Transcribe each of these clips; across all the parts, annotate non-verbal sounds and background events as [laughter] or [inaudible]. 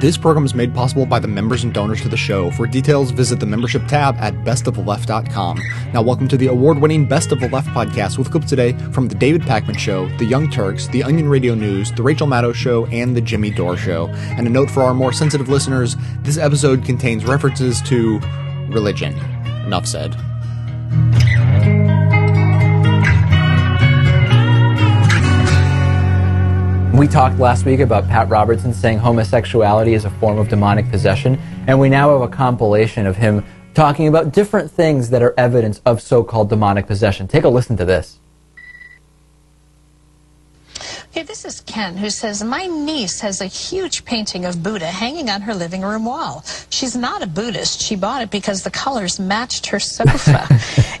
This program is made possible by the members and donors to the show. For details, visit the membership tab at bestoftheleft.com. Now, welcome to the award winning Best of the Left podcast with clips today from The David Pakman Show, The Young Turks, The Onion Radio News, The Rachel Maddow Show, and The Jimmy Dore Show. And a note for our more sensitive listeners this episode contains references to religion. Enough said. We talked last week about Pat Robertson saying homosexuality is a form of demonic possession, and we now have a compilation of him talking about different things that are evidence of so called demonic possession. Take a listen to this. Okay, this is Ken who says, My niece has a huge painting of Buddha hanging on her living room wall. She's not a Buddhist. She bought it because the colors matched her sofa.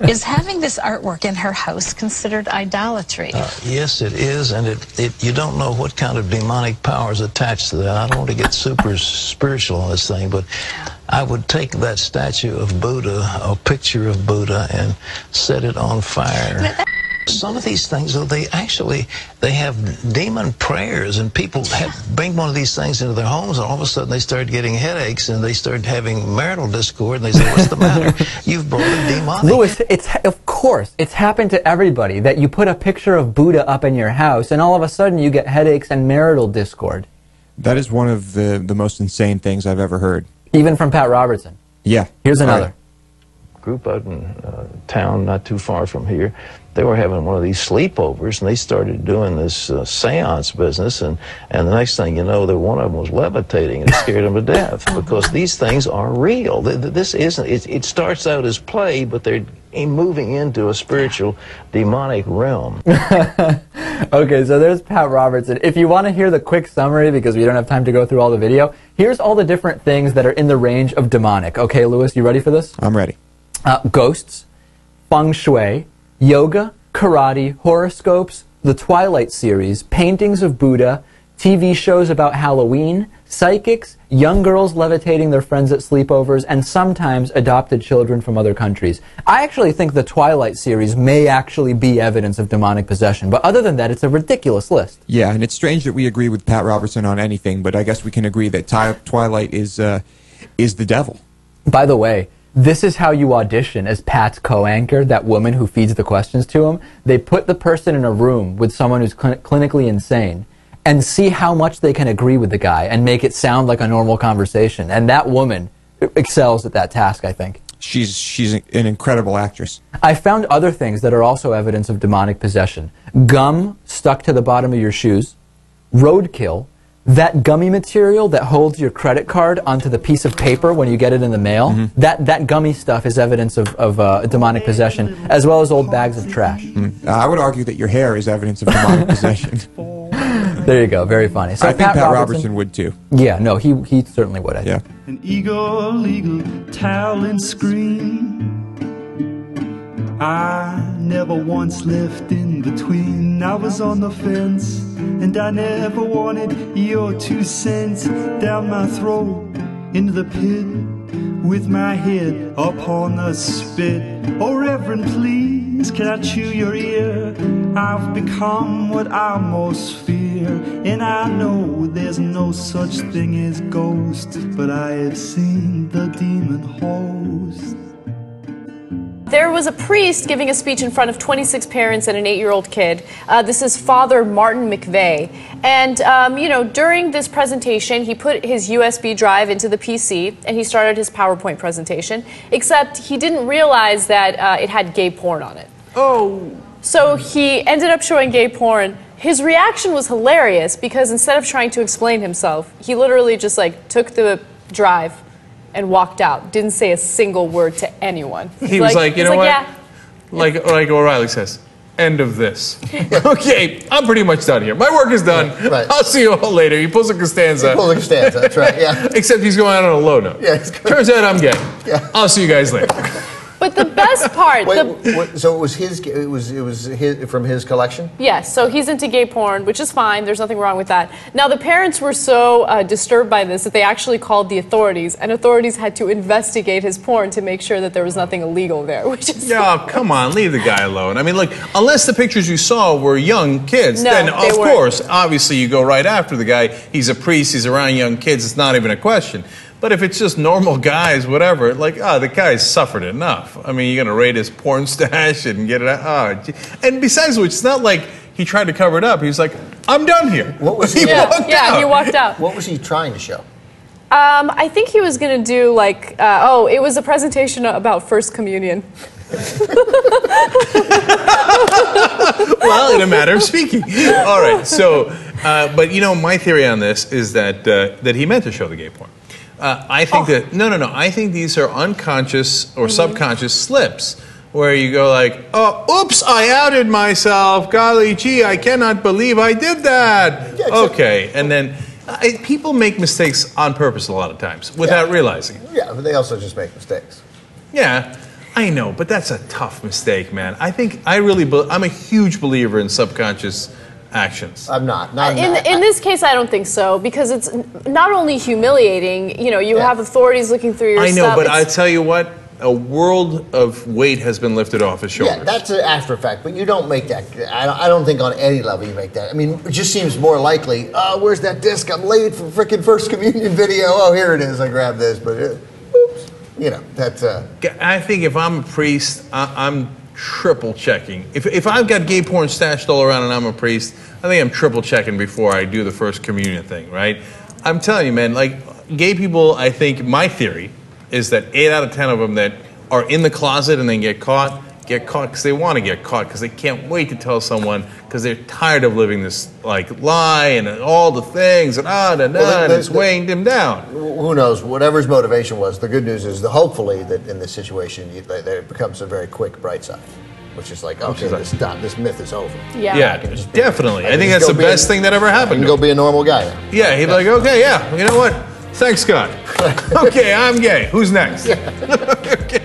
[laughs] is having this artwork in her house considered idolatry? Uh, yes, it is, and it, it you don't know what kind of demonic power is attached to that. I don't want to get super spiritual on this thing, but I would take that statue of Buddha, a picture of Buddha, and set it on fire. Some of these things, though, they actually they have demon prayers, and people have, bring one of these things into their homes, and all of a sudden they start getting headaches, and they start having marital discord, and they say, "What's the matter? [laughs] You've brought a demonic." Louis, it's of course it's happened to everybody that you put a picture of Buddha up in your house, and all of a sudden you get headaches and marital discord. That is one of the the most insane things I've ever heard. Even from Pat Robertson. Yeah. Here's another. Group out in uh, town, not too far from here, they were having one of these sleepovers, and they started doing this uh, seance business, and, and the next thing you know, the one of them was levitating and it scared them to death [laughs] because these things are real. Th- th- This isn't, it, it starts out as play, but they're moving into a spiritual demonic realm. [laughs] Okay, so there's Pat Robertson. If you want to hear the quick summary, because we don't have time to go through all the video, here's all the different things that are in the range of demonic. Okay, Louis, you ready for this? I'm ready. Uh, ghosts, feng shui, yoga, karate, horoscopes, the Twilight series, paintings of Buddha, TV shows about Halloween, psychics, young girls levitating their friends at sleepovers, and sometimes adopted children from other countries. I actually think the Twilight series may actually be evidence of demonic possession, but other than that, it's a ridiculous list. Yeah, and it's strange that we agree with Pat Robertson on anything, but I guess we can agree that Twilight is uh, is the devil. By the way, this is how you audition as Pat's co-anchor, that woman who feeds the questions to him. They put the person in a room with someone who's clin- clinically insane and see how much they can agree with the guy and make it sound like a normal conversation. And that woman excels at that task, I think. She's she's an incredible actress. I found other things that are also evidence of demonic possession. Gum stuck to the bottom of your shoes, roadkill, that gummy material that holds your credit card onto the piece of paper when you get it in the mail, that, that gummy stuff is evidence of, of uh, demonic possession, as well as old bags of trash. Uh, I would argue that your hair is evidence of demonic [laughs] possession. There you go, very funny. So I think Pat, Robertson, would too. Yeah, no, he, he certainly would. I Yeah. think. An eagle, eagle, towel and scream. I never once left in between. I was on the fence, and I never wanted your two cents down my throat into the pit with my head upon the spit. Oh, Reverend, please, can I chew your ear? I've become what I most fear, and I know there's no such thing as ghosts, but I have seen the demon host. There was a priest giving a speech in front of 26 parents and an eight year old kid. Uh, this is Father Martin McVeigh. And, um, you know, during this presentation, he put his USB drive into the PC and he started his PowerPoint presentation, except he didn't realize that uh, it had gay porn on it. Oh. So he ended up showing gay porn. His reaction was hilarious because instead of trying to explain himself, he literally just like took the drive and walked out. Didn't say a single word to anyone. He was like, you he's know what? Yeah, Like like O'Reilly says. End of this. [laughs] okay, I'm pretty much done here. My work is done. right. I'll see you all later. He pulls a Costanza. Pull the Costanza, that's right, yeah. [laughs] Except he's going out on a low note. Yeah, he's Turns out I'm gay. Yeah. I'll see you guys later. [laughs] but but the best part, Wait, the, what, so it was his. It was it was his, from his collection. Yes, so he's into gay porn, which is fine. There's nothing wrong with that. Now, the parents were so uh, disturbed by this that they actually called the authorities, and authorities had to investigate his porn to make sure that there was nothing illegal there, [laughs] which is. Yeah, come on, leave the guy alone. I mean, look, unless the pictures you saw were young kids, No, then they of weren't. course, obviously, you go right after the guy. He's a priest, he's around young kids, it's not even a question. But if it's just normal guys, whatever, like, oh, the guy's suffered enough. I mean, you're going to raid his porn stash and get it out. Oh, and besides which, it's not like he tried to cover it up. He was like, I'm done here. What was [laughs] he he? Yeah, walked yeah, out. he walked out. What was he trying to show? Um, I think he was going to do like, uh, oh, it was a presentation about First Communion. [laughs] well, in a matter of speaking. All right. So, uh, but you know, my theory on this is that uh, that he meant to show the gay porn. Uh, I think that no, no, no. I think these are unconscious or subconscious slips where you go like, "Oh, oops, I outed myself. Golly gee, I cannot believe I did that." okay, and then I, people make mistakes on purpose a lot of times without realizing. it. Yeah, but they also just make mistakes. Yeah, I know, but that's a tough mistake, man. I think I really, be- I'm a huge believer in subconscious actions. I'm not. Not In, in this case, I don't think so because it's not only humiliating. You know, you Yeah. have authorities looking through your I know, stuff. but I tell you what, a world of weight has been lifted off his shoulders. Yeah, that's an after effect, but you don't make that. I don't, I don't think on any level you make that. I mean, it just seems more likely. Oh, where's that disc? I'm late for freaking first communion video. [laughs] Oh, here it is. I grabbed this, but uh, oops. You know, that's. Uh, I think if I'm a priest, I, I'm triple checking. If, if I've got gay porn stashed all around and I'm a priest, I think I'm triple checking before I do the first communion thing, right? I'm telling you, man, like gay people, I think my theory is that eight out of ten of them that are in the closet and then get caught get caught because they want to get caught because they can't wait to tell someone because they're tired of living this like lie and all the things and ah da, da, Well, and the- it's the- weighing them down. who knows? Whatever his motivation was, the good news is that hopefully that in this situation you, that it becomes a very quick bright side, which is like okay, is like- this, done, this myth is over. yeah. Yeah, I can just be- definitely. I, can think that's the be best a- thing that ever I happened. can go be a normal guy now. Yeah, he'd be like, okay, yeah, you know what? Thanks, God. [laughs] [laughs] okay, I'm gay. Who's next? [laughs] Okay.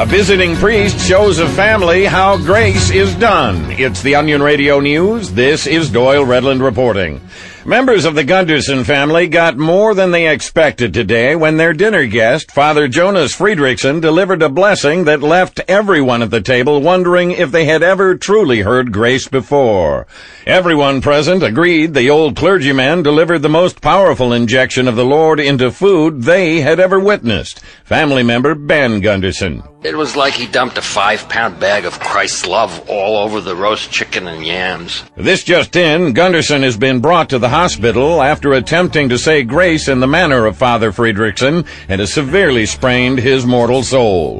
A visiting priest shows a family how grace is done. It's the Onion Radio News. This is Doyle Redland reporting. Members of the Gunderson family got more than they expected today when their dinner guest, Father Jonas Friedrichsen, delivered a blessing that left everyone at the table wondering if they had ever truly heard grace before. Everyone present agreed the old clergyman delivered the most powerful injection of the Lord into food they had ever witnessed. Family member Ben Gunderson. It was like he dumped a five pound bag of Christ's love all over the roast chicken and yams. This just in, Gunderson has been brought to the hospital after attempting to say grace in the manner of Father Friedrichsen and has severely sprained his mortal soul.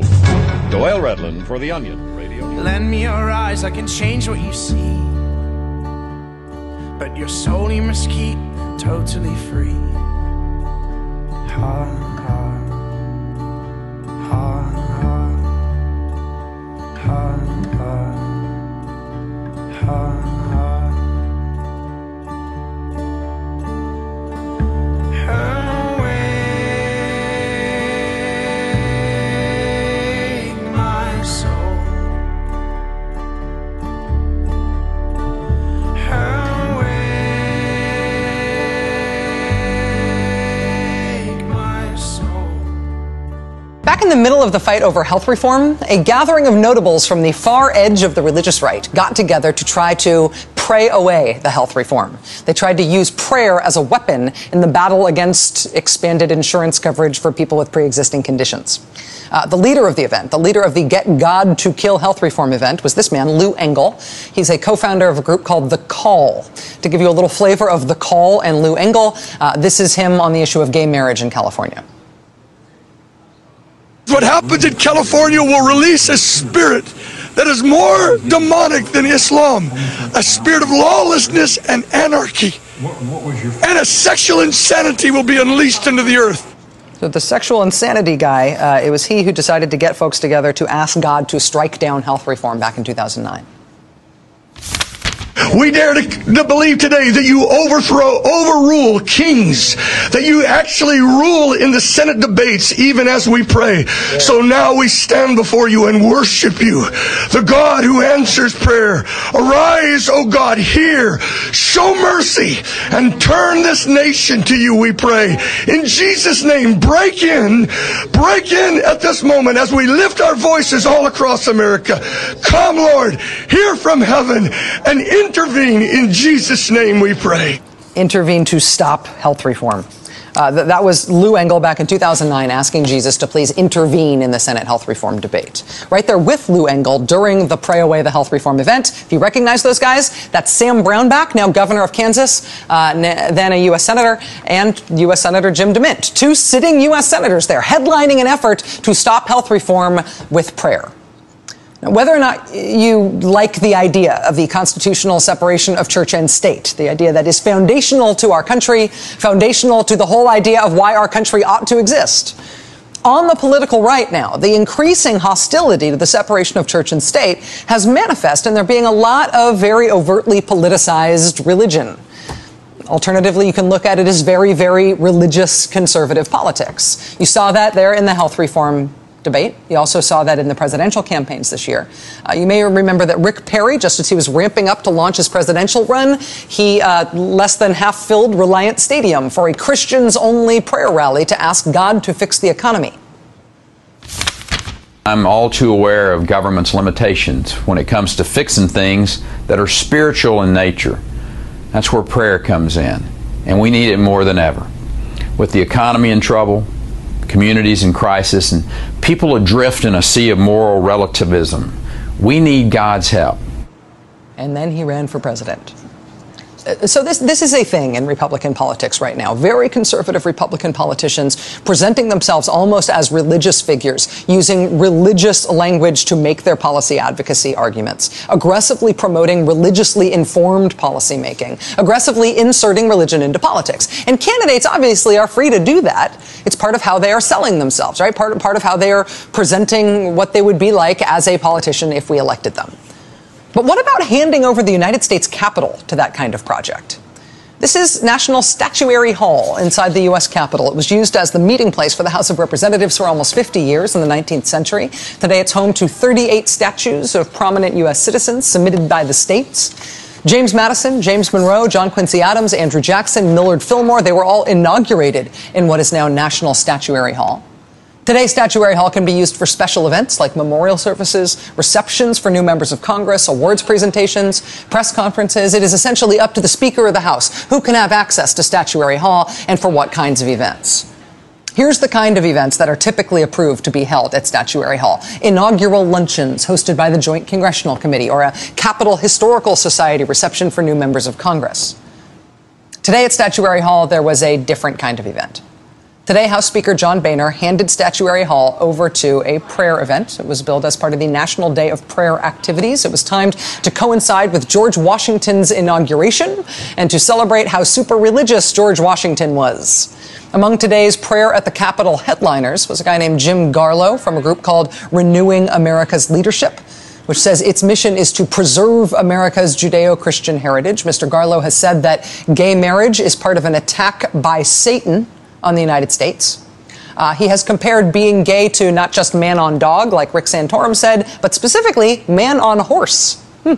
Doyle Redland for The Onion Radio. Lend me your eyes, I can change what you see. But your soul you must keep totally free. Ha, ha, ha, ha, ha, ha, ha, ha. The middle of the fight over health reform, a gathering of notables from the far edge of the religious right got together to try to pray away the health reform. They tried to use prayer as a weapon in the battle against expanded insurance coverage for people with pre existing conditions. Uh, the leader of the event, the leader of the Get God to Kill Health Reform event, was this man, Lou Engle. He's a co founder of a group called The Call. To give you a little flavor of The Call and Lou Engle, uh, this is him on the issue of gay marriage in California. What happens in California will release a spirit that is more demonic than Islam, a spirit of lawlessness and anarchy. And a sexual insanity will be unleashed into the earth. So the sexual insanity guy, uh, it was he who decided to get folks together to ask God to strike down health reform back in 2009. We dare to, to, believe today that you overthrow, overrule kings, that you actually rule in the Senate debates even as we pray. Yeah. So now we stand before you and worship you, the God who answers prayer. Arise, O God, hear, show mercy, and turn this nation to you, we pray. In Jesus' name, break in, break in at this moment as we lift our voices all across America. Come, Lord, hear from heaven and enter intervene in Jesus' name, we pray. Intervene to stop health reform. Uh, th- that was Lou Engle back in 2009 asking Jesus to please intervene in the Senate health reform debate. Right there with Lou Engle during the Pray Away the Health Reform event. If you recognize those guys, that's Sam Brownback, now governor of Kansas, uh, n- then a U.S. senator, and U.S. Senator Jim DeMint. Two sitting U.S. senators there, headlining an effort to stop health reform with prayer. Now, whether or not you like the idea of the constitutional separation of church and state, the idea that is foundational to our country, foundational to the whole idea of why our country ought to exist, on the political right now, the increasing hostility to the separation of church and state has manifest in there being a lot of very overtly politicized religion. Alternatively, you can look at it as very, very religious conservative politics. You saw that there in the health reform debate. You also saw that in the presidential campaigns this year. Uh, you may remember that Rick Perry, just as he was ramping up to launch his presidential run, he uh, less than half filled Reliant Stadium for a Christians only prayer rally to ask God to fix the economy. I'm all too aware of government's limitations when it comes to fixing things that are spiritual in nature. That's where prayer comes in, and we need it more than ever. With the economy in trouble, communities in crisis, and people adrift in a sea of moral relativism. We need God's help. And then he ran for president. So this this is a thing in Republican politics right now. Very conservative Republican politicians presenting themselves almost as religious figures, using religious language to make their policy advocacy arguments, aggressively promoting religiously informed policymaking, aggressively inserting religion into politics. And candidates obviously are free to do that. It's part of how they are selling themselves, right? Part part of how they are presenting what they would be like as a politician if we elected them. But what about handing over the United States Capitol to that kind of project? This is National Statuary Hall inside the U.S. Capitol. It was used as the meeting place for the House of Representatives for almost 50 years in the 19th century. Today it's home to 38 statues of prominent U.S. citizens submitted by the states. James Madison, James Monroe, John Quincy Adams, Andrew Jackson, Millard Fillmore, they were all inaugurated in what is now National Statuary Hall. Today, Statuary Hall can be used for special events like memorial services, receptions for new members of Congress, awards presentations, press conferences. It is essentially up to the Speaker of the House who can have access to Statuary Hall and for what kinds of events. Here's the kind of events that are typically approved to be held at Statuary Hall. Inaugural luncheons hosted by the Joint Congressional Committee or a Capitol Historical Society reception for new members of Congress. Today at Statuary Hall, there was a different kind of event. Today, House Speaker John Boehner handed Statuary Hall over to a prayer event. It was billed as part of the National Day of Prayer activities. It was timed to coincide with George Washington's inauguration and to celebrate how super religious George Washington was. Among today's Prayer at the Capitol headliners was a guy named Jim Garlow from a group called Renewing America's Leadership which says its mission is to preserve America's Judeo Christian heritage. Mr. Garlow has said that gay marriage is part of an attack by Satan on the United States. Uh, he has compared being gay to not just man on dog, like Rick Santorum said, but specifically man on horse. Hmm.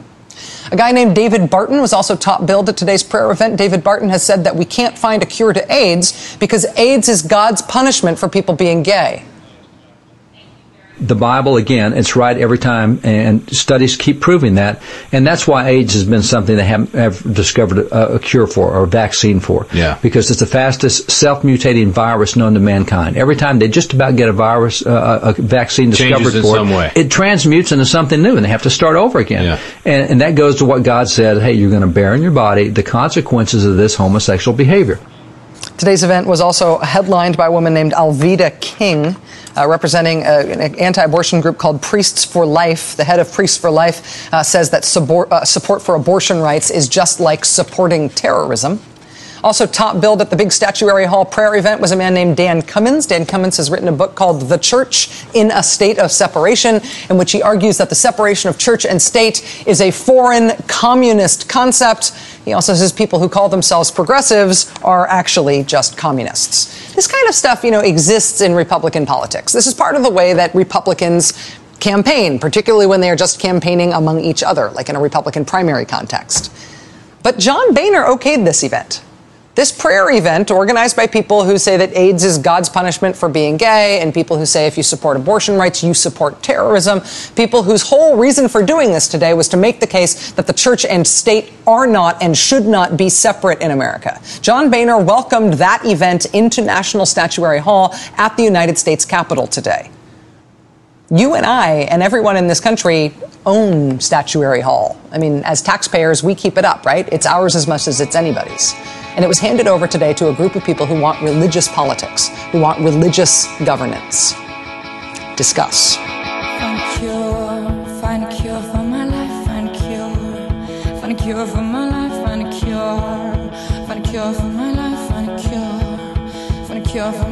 A guy named David Barton was also top billed at today's prayer event. David Barton has said that we can't find a cure to AIDS because AIDS is God's punishment for people being gay. The Bible, again, it's right every time, and studies keep proving that. And that's why AIDS has been something they haven't have discovered a, a cure for or a vaccine for. Yeah. Because it's the fastest self-mutating virus known to mankind. Every time they just about get a virus, uh, a vaccine discovered for it, it transmutes into something new, and they have to start over again. Yeah. And, and that goes to what God said, hey, you're going to bear in your body the consequences of this homosexual behavior. Today's event was also headlined by a woman named Alveda King, uh, representing uh, an anti abortion group called Priests for Life. The head of Priests for Life uh, says that subor- uh, support for abortion rights is just like supporting terrorism. Also, top billed at the big Statuary Hall prayer event was a man named Dan Cummins. Dan Cummins has written a book called The Church in a State of Separation, in which he argues that the separation of church and state is a foreign communist concept. He also says people who call themselves progressives are actually just communists. This kind of stuff, you know, exists in Republican politics. This is part of the way that Republicans campaign, particularly when they are just campaigning among each other, like in a Republican primary context. But John Boehner okayed this event. This prayer event, organized by people who say that AIDS is God's punishment for being gay, and people who say if you support abortion rights, you support terrorism, people whose whole reason for doing this today was to make the case that the church and state are not and should not be separate in America. John Boehner welcomed that event into National Statuary Hall at the United States Capitol today. You and I and everyone in this country own Statuary Hall. I mean, as taxpayers, we keep it up, right? It's ours as much as it's anybody's. And it was handed over today to a group of people who want religious politics, who want religious governance. Discuss. Find cure, find a cure for my life, find a cure. Find a cure for my life, find a cure. Find a cure for my life, find a cure. Find a cure for my life,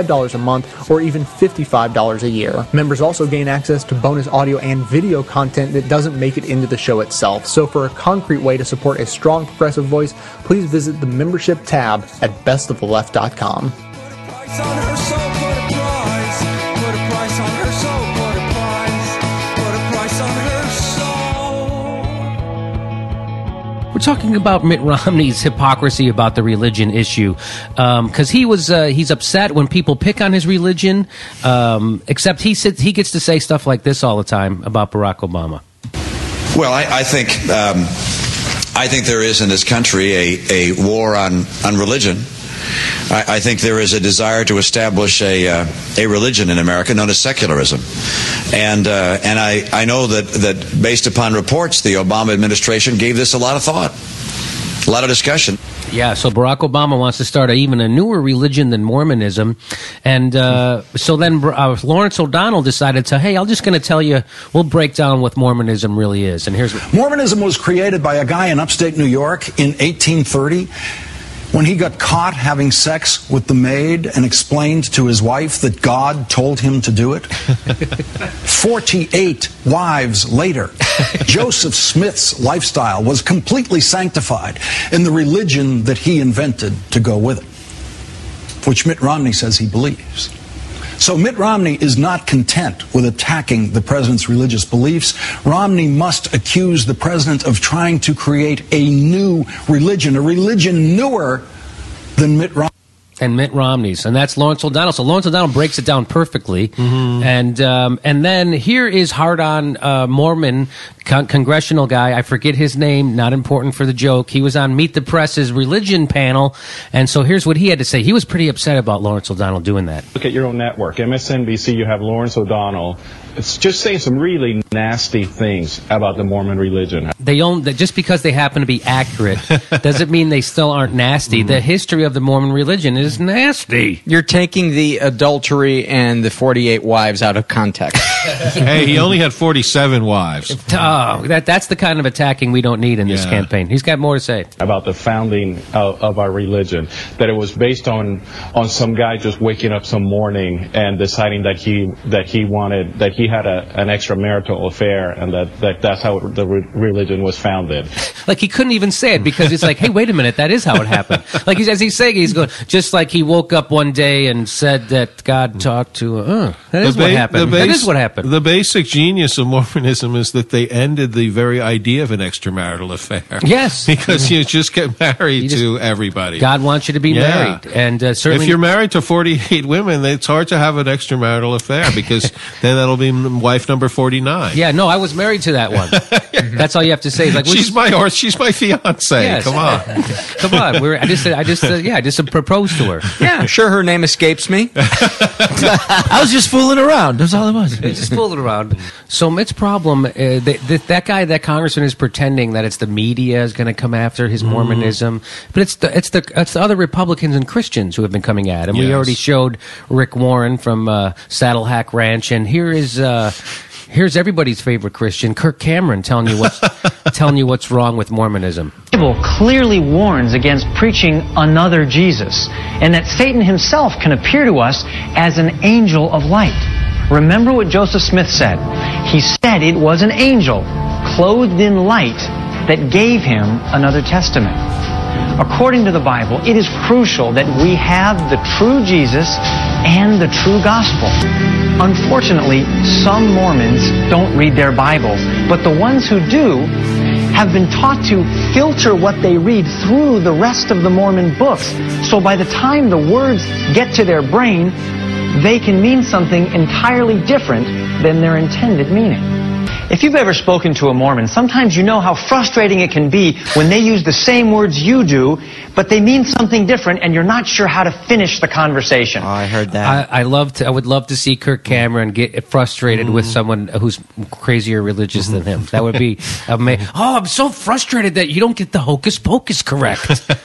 a month or even $55 a year. Members also gain access to bonus audio and video content that doesn't make it into the show itself. So for a concrete way to support a strong progressive voice, please visit the membership tab at bestoftheleft.com. talking about Mitt Romney's hypocrisy about the religion issue, because he was uh, he's upset when people pick on his religion. Um, except he sits, he gets to say stuff like this all the time about Barack Obama. Well, I, I think um, I think there is in this country a, a war on, on religion. I, I think there is a desire to establish a, uh, a religion in America known as secularism. And, uh, and I, I know that, that based upon reports, the Obama administration gave this a lot of thought, a lot of discussion. Yeah, so Barack Obama wants to start a, even a newer religion than Mormonism, and uh, so then uh, Lawrence O'Donnell decided to, hey, I'm just going to tell you, we'll break down what Mormonism really is, and here's what. Mormonism was created by a guy in upstate New York in 1830 when he got caught having sex with the maid and explained to his wife that God told him to do it. [laughs] 48 wives later, Joseph Smith's lifestyle was completely sanctified in the religion that he invented to go with it, which Mitt Romney says he believes. So Mitt Romney is not content with attacking the president's religious beliefs. Romney must accuse the president of trying to create a new religion, a religion newer than Mitt Romney. and Mitt Romney's, and that's Lawrence O'Donnell. So Lawrence O'Donnell breaks it down perfectly, Mm-hmm. and um, and then here is hard on uh, Mormon con- congressional guy. I forget his name. Not important for the joke. He was on Meet the Press's religion panel, and so here's what he had to say. He was pretty upset about Lawrence O'Donnell doing that. Look at your own network, MSNBC. You have Lawrence O'Donnell. It's just saying some really nasty things about the Mormon religion. They own that just because they happen to be accurate [laughs] doesn't mean they still aren't nasty. The history of the Mormon religion is nasty. You're taking the adultery and the 48 wives out of context. [laughs] hey, he only had 47 wives. Uh, Oh, that that's the kind of attacking we don't need in this Yeah. campaign. He's got more to say. about the founding of, of our religion that it was based on on some guy just waking up some morning and deciding that he that he wanted that he had a, an extramarital affair and that, that that's how the re- religion was founded [laughs] Like he couldn't even say it because it's like, hey, wait a minute, that is how it happened. [laughs] Like he's, as he's saying, he's going just like he woke up one day and said that God talked to. Uh, that is The what happened. the base- is what happened. The basic genius of Mormonism is that they ended the very idea of an extramarital affair. Yes. [laughs] because you just get married to everybody. God wants you to be Yeah. married, and uh, certainly if you're married to 48 women, it's hard to have an extramarital affair because [laughs] then that'll be m- wife number 49. Yeah, no, I was married to that one. [laughs] That's all you have to say. It's Like, she's my or she's my fiance. Yes. Come on. Come on, we're, I just, I just, uh, yeah, I just uh, proposed to her. Yeah, sure. Her name escapes me. I was just fooling around. That's all it was. Just fooling around. So Mitt's problem, uh, th- th- that guy, that congressman, is pretending that it's the media is going to come after his Mormonism, but it's the it's the it's the other Republicans and Christians who have been coming at him. We already showed Rick Warren from uh, Saddleback Ranch, and here is. Uh, Here's everybody's favorite Christian, Kirk Cameron, telling you what's [laughs] telling you what's wrong with Mormonism. Bible clearly warns against preaching another Jesus, and that Satan himself can appear to us as an angel of light. Remember what Joseph Smith said. He said it was an angel clothed in light that gave him another testament. According to the Bible, it is crucial that we have the true Jesus and the true gospel. Unfortunately, some Mormons don't read their Bibles, but the ones who do have been taught to filter what they read through the rest of the Mormon books. So by the time the words get to their brain, they can mean something entirely different than their intended meaning. If you've ever spoken to a Mormon, sometimes you know how frustrating it can be when they use the same words you do, but they mean something different and you're not sure how to finish the conversation. Oh, I heard I, I love to. I would love to see Kirk Cameron get frustrated with someone who's crazier religious than him. That would be [laughs] amazing. Oh, I'm so frustrated that you don't get the hocus pocus correct. [laughs]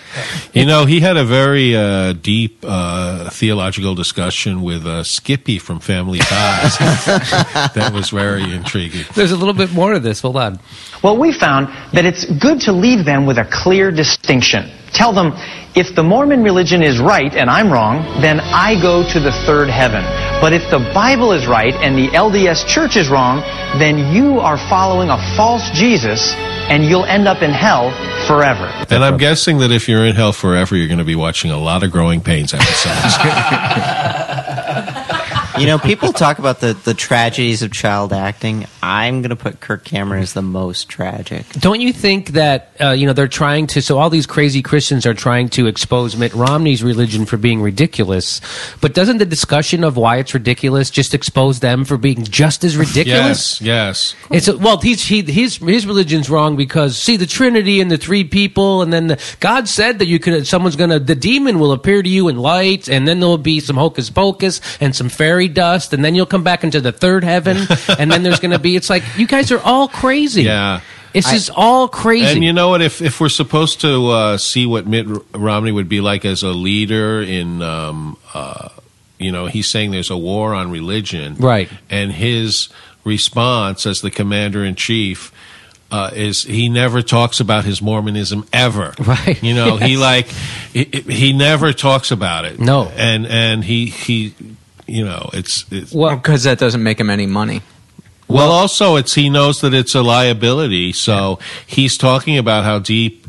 You know, he had a very uh, deep uh, theological discussion with uh, Skippy from Family Ties. [laughs] that was very intriguing. There's a little bit more of this. Hold on. Well, we found that it's good to leave them with a clear distinction. Tell them, if the Mormon religion is right and I'm wrong, then I go to the third heaven. But if the Bible is right and the LDS church is wrong, then you are following a false Jesus and you'll end up in hell forever. And I'm guessing that if you're in hell forever, you're going to be watching a lot of Growing Pains episodes. [laughs] [laughs] You know, people talk about the, the tragedies of child acting. I'm going to put Kirk Cameron as the most tragic. Don't you think that uh, you know they're trying to? So all these crazy Christians are trying to expose Mitt Romney's religion for being ridiculous, but doesn't the discussion of why it's ridiculous just expose them for being just as ridiculous? yes, yes. It's a, well, he's, he, his his religion's wrong because see the Trinity and the three people, and then the, God said that you could, someone's gonna the demon will appear to you in light, and then there'll be some hocus pocus and some fairy dust, and then you'll come back into the third heaven, [laughs] and then there's gonna be it's like you guys are all crazy. Yeah. This is all crazy. And you know what? If if we're supposed to uh, see what Mitt Romney would be like as a leader in, um, uh, you know, he's saying there's a war on religion, Right. And his response as the commander in chief. Uh, is he never talks about his Mormonism ever? [laughs] Right. You know, he like he, he never talks about it. No. And and he he, you know, it's it's because that doesn't make him any money. well, also, it's he knows that it's a liability, so he's talking about how deep,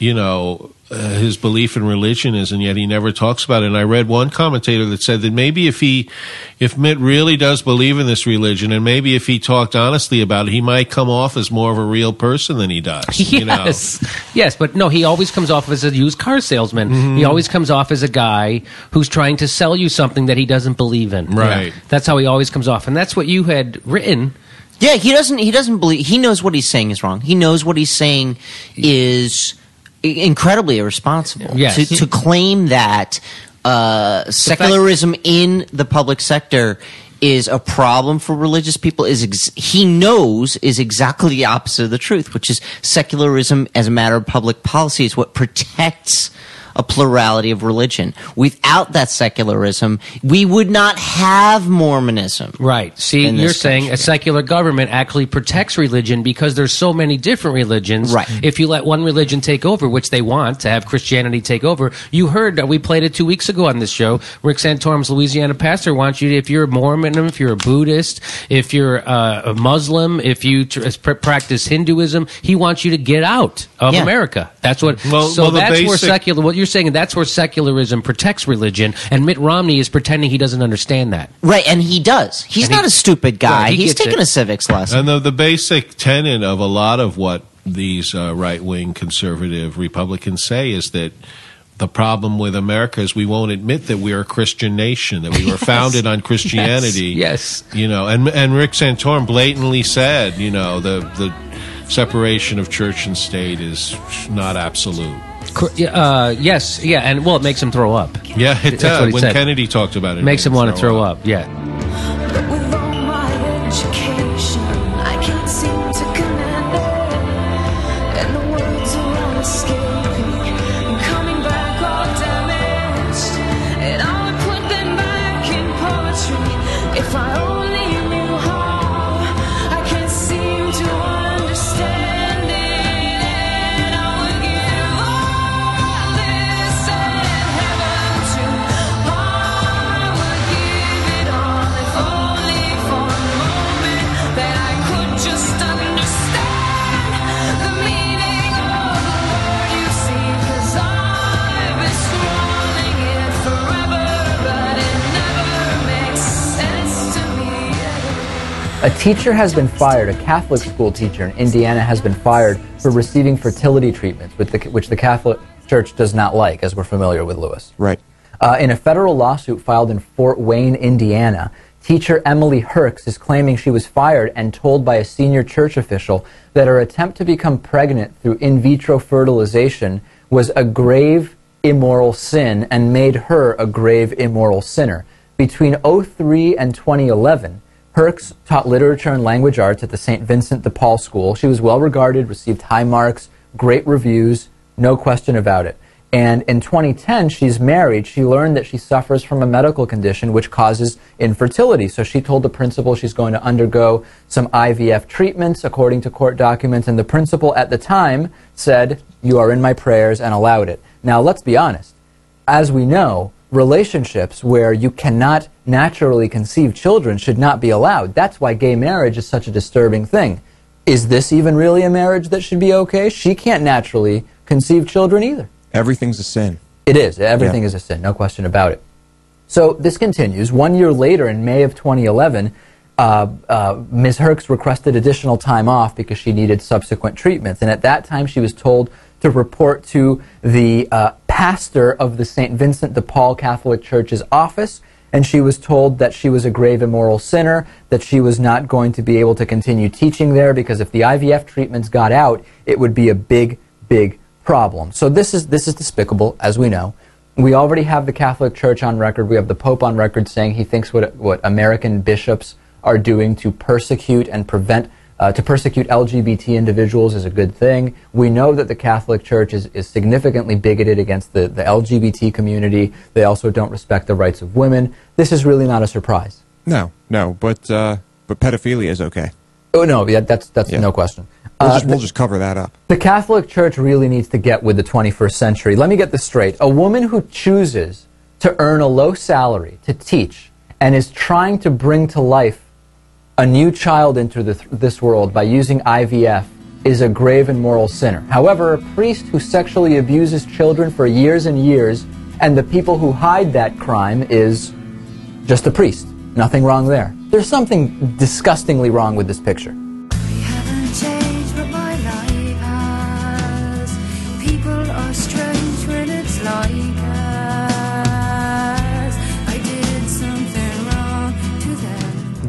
you know, uh, his belief in religion is, and yet he never talks about it. And I read one commentator that said that maybe if he, if Mitt really does believe in this religion, and maybe if he talked honestly about it, he might come off as more of a real person than he does. You [laughs] know? Yes, yes, but no, he always comes off as a used car salesman. Mm-hmm. He always comes off as a guy who's trying to sell you something that he doesn't believe in. Right. That's how he always comes off, and that's what you had written. Yeah, he doesn't. He doesn't believe. He knows what he's saying is wrong. He knows what he's saying is i- incredibly irresponsible. Yes. To, to claim that uh, secularism in the public sector is a problem for religious people is ex- he knows is exactly the opposite of the truth, which is secularism as a matter of public policy is what protects a plurality of religion. Without that secularism, we would not have Mormonism. Right. See, you're this saying country. a secular government actually protects religion because there's so many different religions. Right. If you let one religion take over, which they want to have Christianity take over, you heard uh, we played it two weeks ago on this show. Rick Santorum's Louisiana pastor wants you to, if you're a Mormon, if you're a Buddhist, if you're uh, a Muslim, if you tr- pr- practice Hinduism, he wants you to get out of Yeah. America. That's what. Well- so well, the that's where secular. What you're saying, that's where secularism protects religion, and Mitt Romney is pretending he doesn't understand that. Right, and he does. He's And he- not a stupid guy. Right, he He's gets taken it. a civics lesson. And the, the basic tenet of a lot of what these uh, right wing conservative Republicans say is that the problem with America is we won't admit that we're a Christian nation, that we were [laughs] founded on Christianity. Yes. You know, and and Rick Santorum blatantly said, you know, the the separation of church and state is not absolute. Uh, yes, yeah, and well, it makes him throw up. Yeah, it does. When said. Kennedy talked about it, It makes him want to throw up. Yeah. A teacher has been fired, a Catholic school teacher in Indiana has been fired for receiving fertility treatments, with the, which the Catholic Church does not like, as we're familiar with Louis. Right. Uh, in a federal lawsuit filed in Fort Wayne, Indiana, teacher Emily Herx is claiming she was fired and told by a senior church official that her attempt to become pregnant through in vitro fertilization was a grave immoral sin and made her a grave immoral sinner. Between 03 and 2011, Herx taught literature and language arts at the St. Vincent de Paul School. She was well regarded, received high marks, great reviews, no question about it. And in 2010, she's married. She learned that she suffers from a medical condition which causes infertility. So she told the principal she's going to undergo some IVF treatments according to court documents. And the principal at the time said, You are in my prayers and allowed it. Now, let's be honest. As we know, relationships where you cannot naturally conceive children should not be allowed. That's why gay marriage is such a disturbing thing. Is this even really a marriage that should be okay? She can't naturally conceive children either. Everything's a sin. It is. Everything Yeah. is a sin, no question about it. So this continues. One year later, in May of 2011, uh, uh, Ms. Herx requested additional time off because she needed subsequent treatments. And at that time, she was told to report to the uh, pastor of the St. Vincent de Paul Catholic Church's office. And she was told that she was a grave immoral sinner, that she was not going to be able to continue teaching there because if the IVF treatments got out, it would be a big, big problem. So this is this is despicable, as we know. We already have the Catholic Church on record. We have the Pope on record saying he thinks what what American bishops are doing to persecute and prevent uh, to persecute LGBT individuals is a good thing. We know that the Catholic Church is, is significantly bigoted against the, the LGBT community. They also don't respect the rights of women. This is really not a surprise. No, no, but uh, but pedophilia is okay. Oh no, yeah, that's that's no question. We'll, Uh, just, we'll just cover that up. The Catholic Church really needs to get with the 21st century. Let me get this straight. A woman who chooses to earn a low salary to teach and is trying to bring to life a new child into the, this world by using IVF is a grave and moral sinner. However, a priest who sexually abuses children for years and years and the people who hide that crime is just a priest. Nothing wrong there. There's something disgustingly wrong with this picture.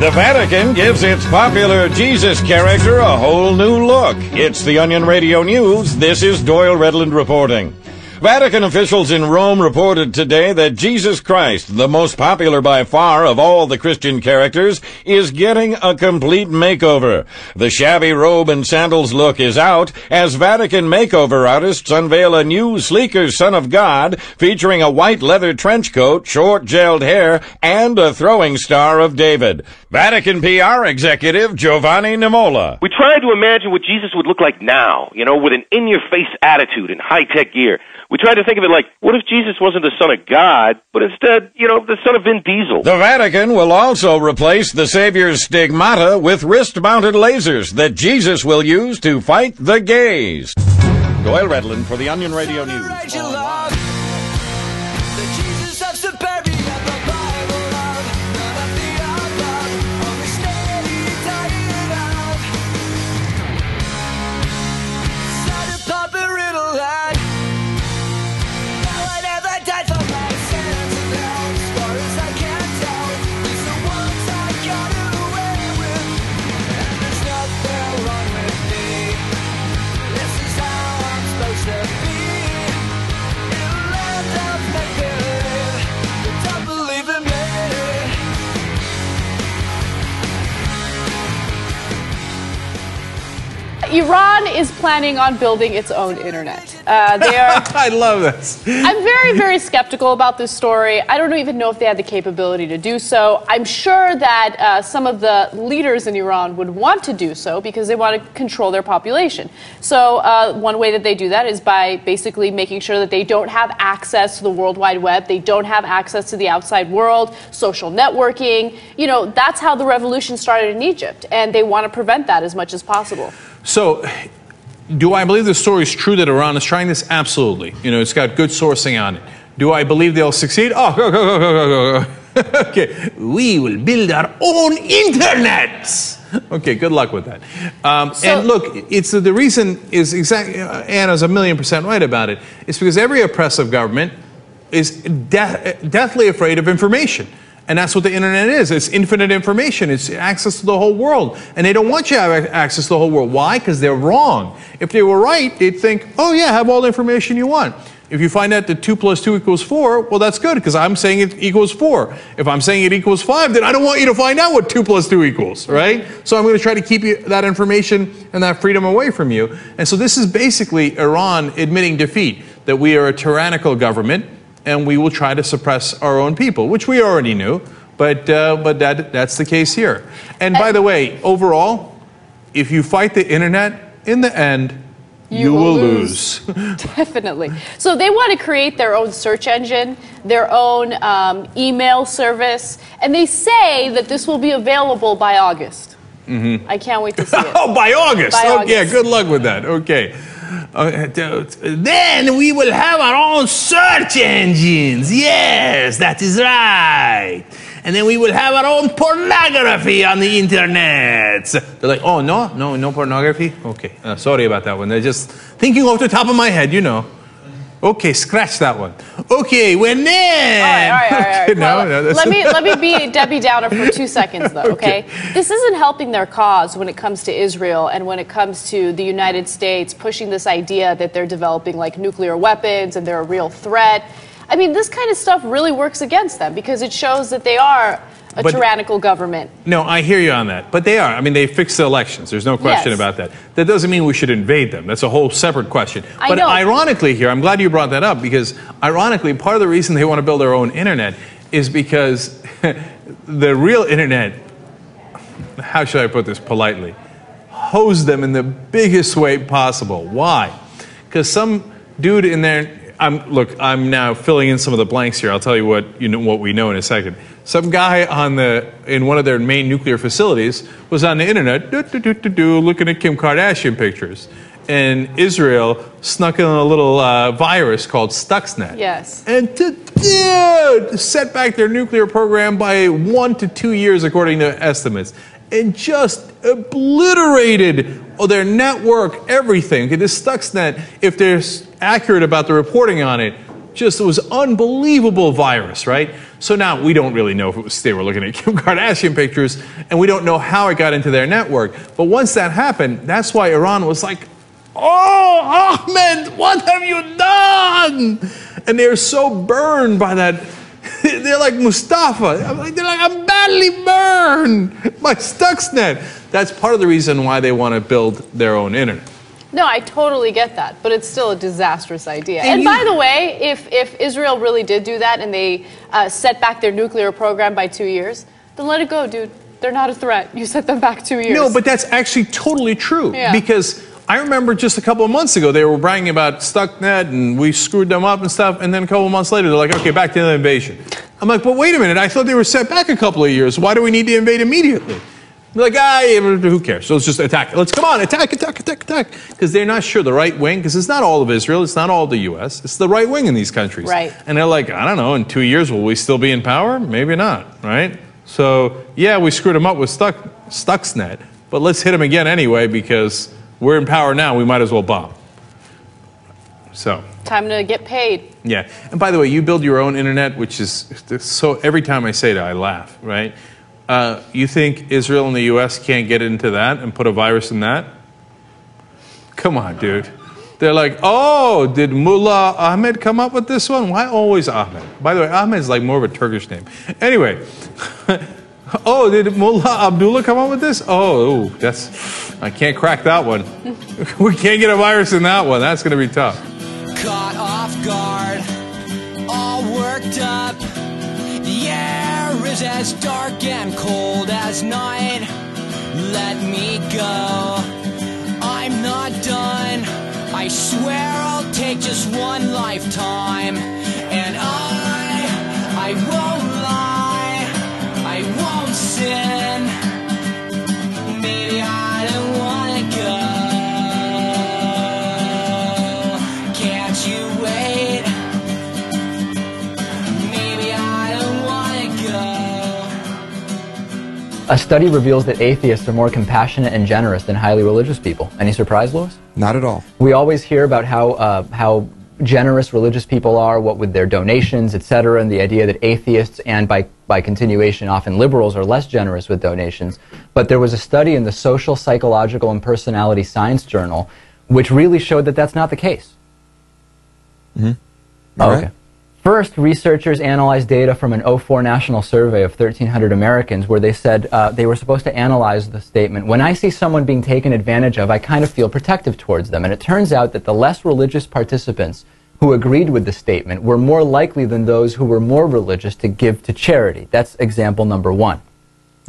The Vatican gives its popular Jesus character a whole new look. It's the Onion Radio News. This is Doyle Redland reporting. Vatican officials in Rome reported today that Jesus Christ, the most popular by far of all the Christian characters, is getting a complete makeover. The shabby robe and sandals look is out as Vatican makeover artists unveil a new, sleeker Son of God featuring a white leather trench coat, short gelled hair, and a throwing star of David. Vatican PR executive Giovanni Nimola. We tried to imagine what Jesus would look like now, you know, with an in your face attitude and high tech gear. We tried to think of it like, what if Jesus wasn't the son of God, but instead, you know, the son of Vin Diesel? The Vatican will also replace the Savior's stigmata with wrist-mounted lasers that Jesus will use to fight the gays. Doyle Redland for the Onion Radio News. Iran is planning on building its own internet. Uh, they are. [laughs] I love this. I'm very, very skeptical about this story. I don't even know if they had the capability to do so. I'm sure that uh, some of the leaders in Iran would want to do so because they want to control their population. So, uh, one way that they do that is by basically making sure that they don't have access to the World Wide Web, they don't have access to the outside world, social networking. You know, that's how the revolution started in Egypt, and they want to prevent that as much as possible. So, do I believe the story is true that Iran is trying this? Absolutely. You know, it's got good sourcing on it. Do I believe they'll succeed? Oh, go, go, go, go, go, go. [laughs] okay. We will build our own internet. Okay, good luck with that. Um, and look, it's the reason is exactly Ana's a million percent right about it. It's because every oppressive government is de- deathly afraid of information. And that's what the internet is. It's infinite information. It's access to the whole world. And they don't want you to have access to the whole world. Why? Because they're wrong. If they were right, they'd think, oh yeah, have all the information you want. If you find out that 2 plus 2 equals 4, well, that's good because I'm saying it equals 4. If I'm saying it equals 5, then I don't want you to find out what 2 plus 2 equals, right? So I'm going to try to keep you, that information and that freedom away from you. And so this is basically Iran admitting defeat, that we are a tyrannical government and we will try to suppress our own people, which we already knew, but, uh, but that, that's the case here. And by the way, overall, if you fight the internet, in the end, you, will lose. [laughs] Definitely. So they want to create their own search engine, their own um, email service, and they say that this will be available by August. Mhm. I can't wait to see [laughs] it. Oh, by August. By oh, yeah, good luck with that. Okay. Then we will have our own search engines. Yes, that is right. And then we will have our own pornography on the internet. They're like, oh, no, no, no pornography? Okay, uh, sorry about that one. They're just thinking off the top of my head, you know. Okay, scratch that one. Okay, we're in. All right, all right, all right. Okay, [laughs] no, Well, no, let me [laughs] let me be Debbie Downer for two seconds, though. Okay? this isn't helping their cause when it comes to Israel and when it comes to the United States pushing this idea that they're developing like nuclear weapons and they're a real threat. I mean, this kind of stuff really works against them because it shows that they are a But- tyrannical government. No, I hear you on that. But they are. I mean, they fixed the elections. There's no question Yes. about that. That doesn't mean we should invade them. That's a whole separate question. I but know. ironically, here, I'm glad you brought that up because, ironically, part of the reason they want to build their own internet is because [laughs] the real internet, how should I put this politely, hose them in the biggest way possible. Why? Because some dude in there I'm look. I'm now filling in some of the blanks here. I'll tell you what you know what we know in a second. Some guy on the in one of their main nuclear facilities was on the internet, do, do, do, looking at Kim Kardashian pictures, and Israel snuck in a little uh, virus called Stuxnet. Yes. And to, dude, set back their nuclear program by one to two years, according to estimates, and just obliterated their network, everything. Okay, this Stuxnet, if they're accurate about the reporting on it, just was unbelievable virus, right? So now we don't really know if it was they were looking at [laughs] Kim Kardashian pictures, and we don't know how it got into their network. But once that happened, that's why Iran was like, Oh, Ahmed, what have you done? And they're so burned by that. [laughs] They're like Mustafa. I'm like, they're like, I'm badly burned by Stuxnet. That's part of the reason why they want to build their own internet. No, I totally get that, but it's still a disastrous idea. And And, you- by the way, if, if Israel really did do that and they uh, set back their nuclear program by two years, then let it go, dude. They're not a threat. You set them back two years. No, but that's actually totally true. Yeah. Because I remember just a couple of months ago they were bragging about Stuxnet and we screwed them up and stuff, and then a couple of months later they're like, okay, back to the invasion. I'm like, but wait a minute, I thought they were set back a couple of years. Why do we need to invade immediately? They're like, ah, who cares? So let's just attack. Let's come on, attack, attack, attack, attack. Because they're not sure the right wing, because it's not all of Israel, it's not all the U.S., it's the right wing in these countries. Right. And they're like, I don't know, in two years will we still be in power? Maybe not, right? So yeah, we screwed them up with Stuck, Stuxnet, but let's hit them again anyway because we're in power now. We might as well bomb. So Time to get paid. yeah. And by the way, you build your own internet, which is so. Every time I say that, I laugh. Right? Uh, you think Israel and the U.S. can't get into that and put a virus in that? Come on, dude. They're like, oh, did Mullah Ahmed come up with this one? Why always Ahmed? By the way, Ahmed is like more of a Turkish name. Anyway, [laughs] oh, did Mullah Abdullah come up with this? Oh, ooh, that's I can't crack that one. [laughs] we can't get a virus in that one. That's going to be tough. Caught off guard, all worked up. The air is as dark and cold as night. Let me go. I'm not done. I swear I'll take just one lifetime. And I, I won't lie. I won't sin. Maybe I A study reveals that atheists are more compassionate and generous than highly religious people. Any surprise, Louis? Not at all. We always hear about how uh, how generous religious people are, what with their donations, etc., and the idea that atheists and by by continuation often liberals are less generous with donations. But there was a study in the Social, Psychological, and Personality Science Journal which really showed that that's not the case. Mm-hmm. Oh, okay. First, researchers analyzed data from an 04 national survey of 1,300 Americans where they said uh, they were supposed to analyze the statement, when I see someone being taken advantage of, I kind of feel protective towards them. And it turns out that the less religious participants who agreed with the statement were more likely than those who were more religious to give to charity. That's example number one.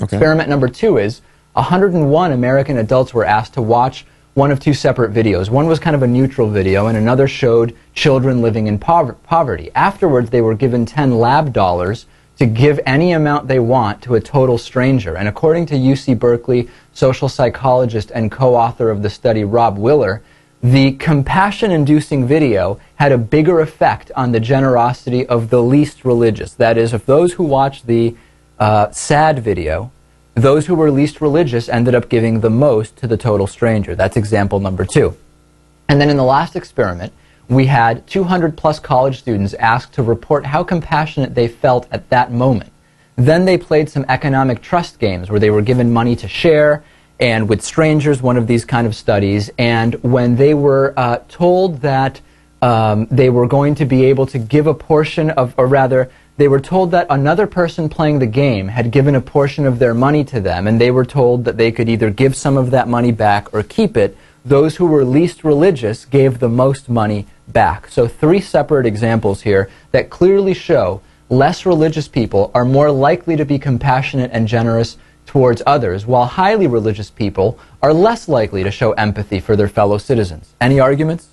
Okay. Experiment number two is 101 American adults were asked to watch one of two separate videos. One was kind of a neutral video, and another showed children living in pover- poverty. Afterwards, they were given 10 lab dollars to give any amount they want to a total stranger. And according to UC Berkeley social psychologist and co author of the study, Robb Willer, the compassion inducing video had a bigger effect on the generosity of the least religious. That is, of those who watched the uh, sad video, those who were least religious ended up giving the most to the total stranger. That's example number two. And then in the last experiment, we had 200 plus college students asked to report how compassionate they felt at that moment. Then they played some economic trust games where they were given money to share and with strangers, one of these kind of studies. And when they were uh, told that um, they were going to be able to give a portion of, or rather, they were told that another person playing the game had given a portion of their money to them, and they were told that they could either give some of that money back or keep it. Those who were least religious gave the most money back. So, three separate examples here that clearly show less religious people are more likely to be compassionate and generous towards others, while highly religious people are less likely to show empathy for their fellow citizens. Any arguments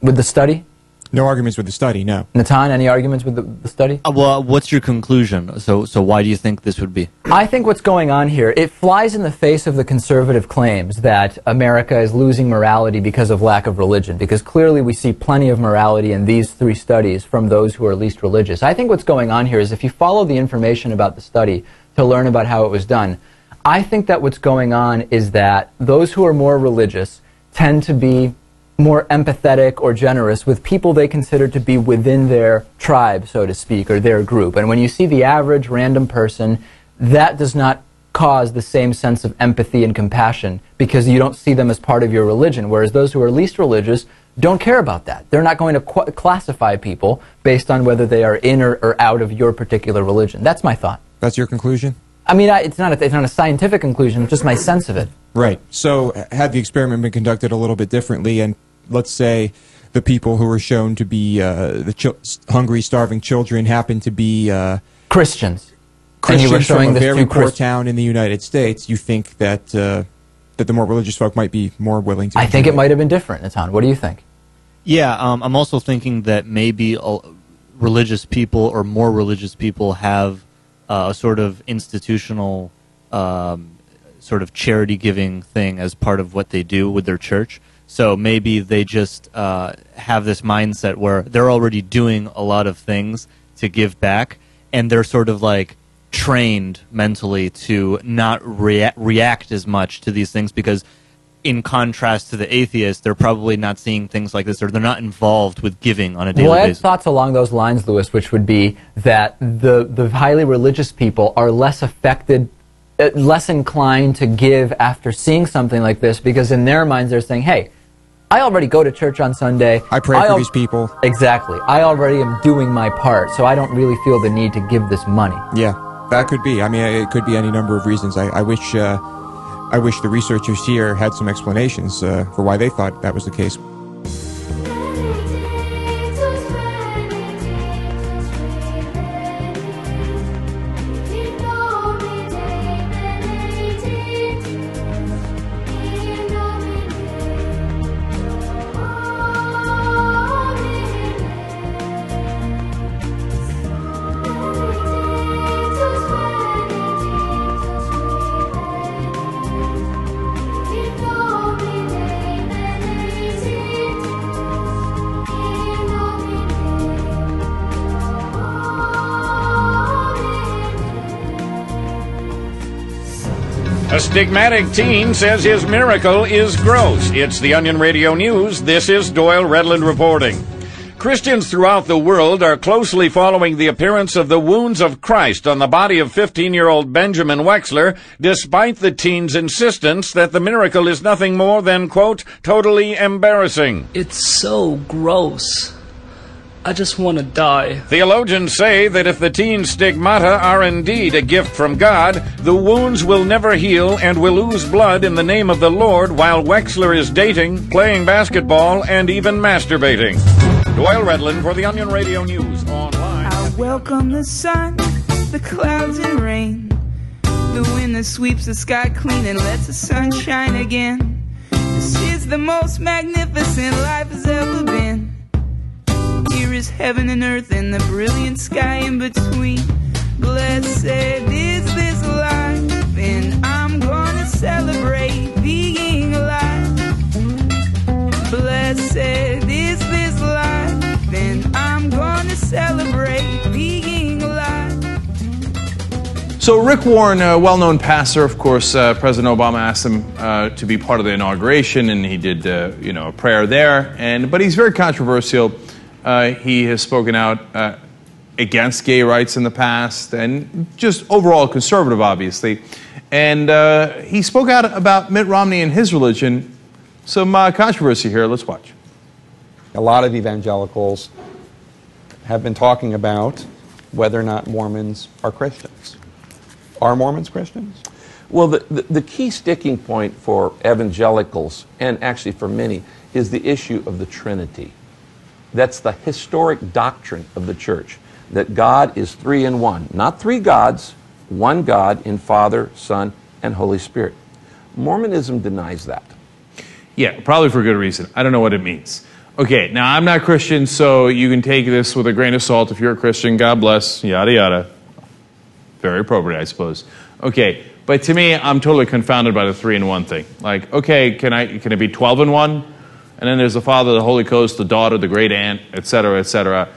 with the study? No arguments with the study, no. Natan, any arguments with the, the study? Uh, well, what's your conclusion? So, so why do you think this would be? I think what's going on here, it flies in the face of the conservative claims that America is losing morality because of lack of religion, because clearly we see plenty of morality in these three studies from those who are least religious. I think what's going on here is if you follow the information about the study to learn about how it was done, I think that what's going on is that those who are more religious tend to be more empathetic or generous with people they consider to be within their tribe, so to speak, or their group. And when you see the average random person, that does not cause the same sense of empathy and compassion because you don't see them as part of your religion. Whereas those who are least religious don't care about that. They're not going to qu- classify people based on whether they are in or, or out of your particular religion. That's my thought. That's your conclusion? I mean, I, it's, not a, it's not a scientific conclusion, it's just my sense of it. Right. So, had the experiment been conducted a little bit differently, and let's say the people who were shown to be uh, the chil- hungry, starving children happen to be uh, Christians. And you Christians were showing from a this very poor Christ- town in the United States, you think that uh, that the more religious folk might be more willing to. I think it might have been different, Natan. What do you think? Yeah, um, I'm also thinking that maybe religious people or more religious people have uh, a sort of institutional, um, sort of charity giving thing as part of what they do with their church. So maybe they just uh, have this mindset where they're already doing a lot of things to give back, and they're sort of like trained mentally to not rea- react as much to these things because in contrast to the atheists, they're probably not seeing things like this, or they're not involved with giving on a daily Well, I basis. thoughts along those lines, Louis, which would be that the, the highly religious people are less affected, uh, less inclined to give after seeing something like this because in their minds they're saying, hey, I already go to church on Sunday. I pray for al- these people. Exactly. I already am doing my part, so I don't really feel the need to give this money. Yeah, that could be. I mean, it could be any number of reasons. I, I wish, uh, I wish the researchers here had some explanations uh, for why they thought that was the case. A stigmatic teen says his miracle is gross. It's the Onion Radio News. This is Doyle Redland reporting. Christians throughout the world are closely following the appearance of the wounds of Christ on the body of 15 year old Benjamin Wexler, despite the teen's insistence that the miracle is nothing more than, quote, totally embarrassing. It's so gross. I just want to die. Theologians say that if the teen's stigmata are indeed a gift from God, the wounds will never heal and will ooze blood in the name of the Lord while Wexler is dating, playing basketball, and even masturbating. Doyle Redland for the Onion Radio News online. I welcome the sun, the clouds and rain. The wind that sweeps the sky clean and lets the sun shine again. This is the most magnificent life has ever been. Heaven and earth and the brilliant sky in between. Blessed is this life, and I'm gonna celebrate being alive. Blessed is this life, and I'm gonna celebrate being alive. So Rick Warren, a well-known pastor, of course, uh, President Obama asked him uh, to be part of the inauguration, and he did, uh, you know, a prayer there. And but he's very controversial. Uh, he has spoken out uh, against gay rights in the past, and just overall conservative, obviously. And uh, he spoke out about Mitt Romney and his religion. Some uh, controversy here. Let's watch. A lot of evangelicals have been talking about whether or not Mormons are Christians. Are Mormons Christians? Well, the, the, the key sticking point for evangelicals, and actually for many, is the issue of the Trinity. That's the historic doctrine of the church that God is three in one. Not three gods, one God in Father, Son, and Holy Spirit. Mormonism denies that. Yeah, probably for good reason. I don't know what it means. Okay, now I'm not Christian, so you can take this with a grain of salt. If you're a Christian, God bless, yada yada. Very appropriate, I suppose. Okay, but to me, I'm totally confounded by the three in one thing. Like, okay, can I can it be twelve in one? And then there's the Father, the Holy Ghost, the daughter, the great aunt, et cetera, et cetera.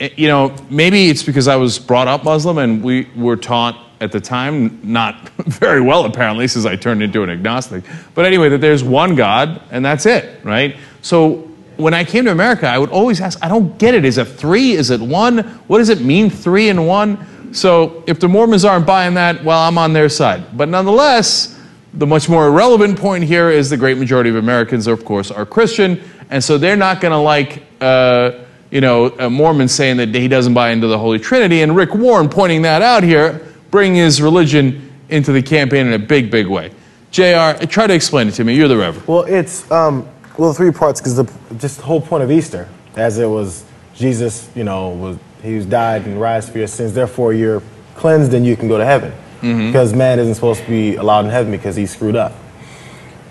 Eh, You know, maybe it's because I was brought up Muslim and we were taught at the time, not [laughs] very well apparently, since I turned into an agnostic. But anyway, that there's one God and that's it, right? So when I came to America, I would always ask, I don't get it. Is it three? Is it one? What does it mean, three and one? So if the Mormons aren't buying that, well, I'm on their side. But nonetheless, the much more relevant point here is the great majority of Americans, of course, are Christian, and so they're not going to like, uh, you know, a Mormon saying that he doesn't buy into the Holy Trinity, and Rick Warren pointing that out here, bringing his religion into the campaign in a big, big way. Jr., try to explain it to me. You're the Reverend. Well, it's um, well three parts because the just the whole point of Easter, as it was Jesus, you know, was he died and rise for your sins. Therefore, you're cleansed and you can go to heaven. Mhm. Because man isn't supposed to be allowed in heaven because he screwed up.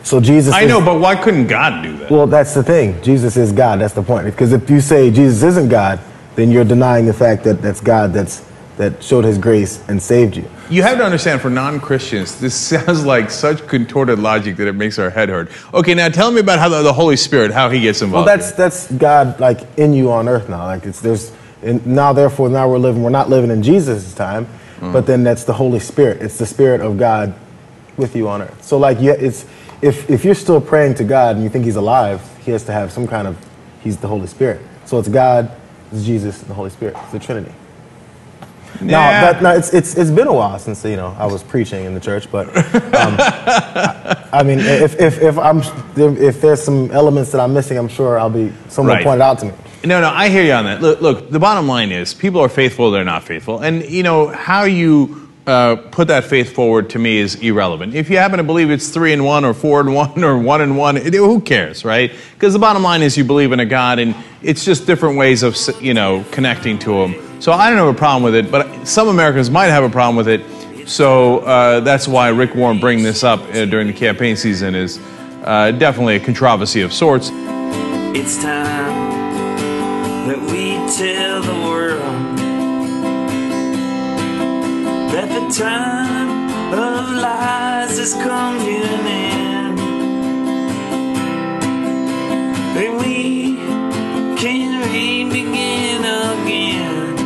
So Jesus. I is- know, but why couldn't God do that? Well, that's the thing. Jesus is God. That's the point. Because if you say Jesus isn't God, then you're denying the fact that that's God that's that showed His grace and saved you. You have to understand, for non-Christians, this [laughs] sounds like such contorted logic that it makes our head hurt. Okay, now tell me about how the, the Holy Spirit, how he gets involved. Well, that's that's God like in you on earth now. Like it's there's and now therefore now we're living we're not living in Jesus' time, Mm. but then that's the Holy Spirit. It's the Spirit of God with you on earth. So like yeah, it's if if you're still praying to God and you think He's alive, He has to have some kind of He's the Holy Spirit. So it's God, it's Jesus, and the Holy Spirit. It's the Trinity. Yeah. Now, but no, it's it's it's been a while since you know I was preaching in the church, but um, I, I mean, if if if I'm if there's some elements that I'm missing, I'm sure I'll be someone Right. pointed out to me. No, no, I hear you on that. Look, look, the bottom line is people are faithful, they're not faithful. And, you know, how you uh, put that faith forward to me is irrelevant. If you happen to believe it's three and one or four and one or one and one, it, who cares, right? Because the bottom line is you believe in a God and it's just different ways of, you know, connecting to Him. So I don't have a problem with it, but some Americans might have a problem with it. So uh, that's why Rick Warren bringing this up uh, during the campaign season is uh, definitely a controversy of sorts. It's time that we tell the world that the time of lies to an end. That we can re-begin again.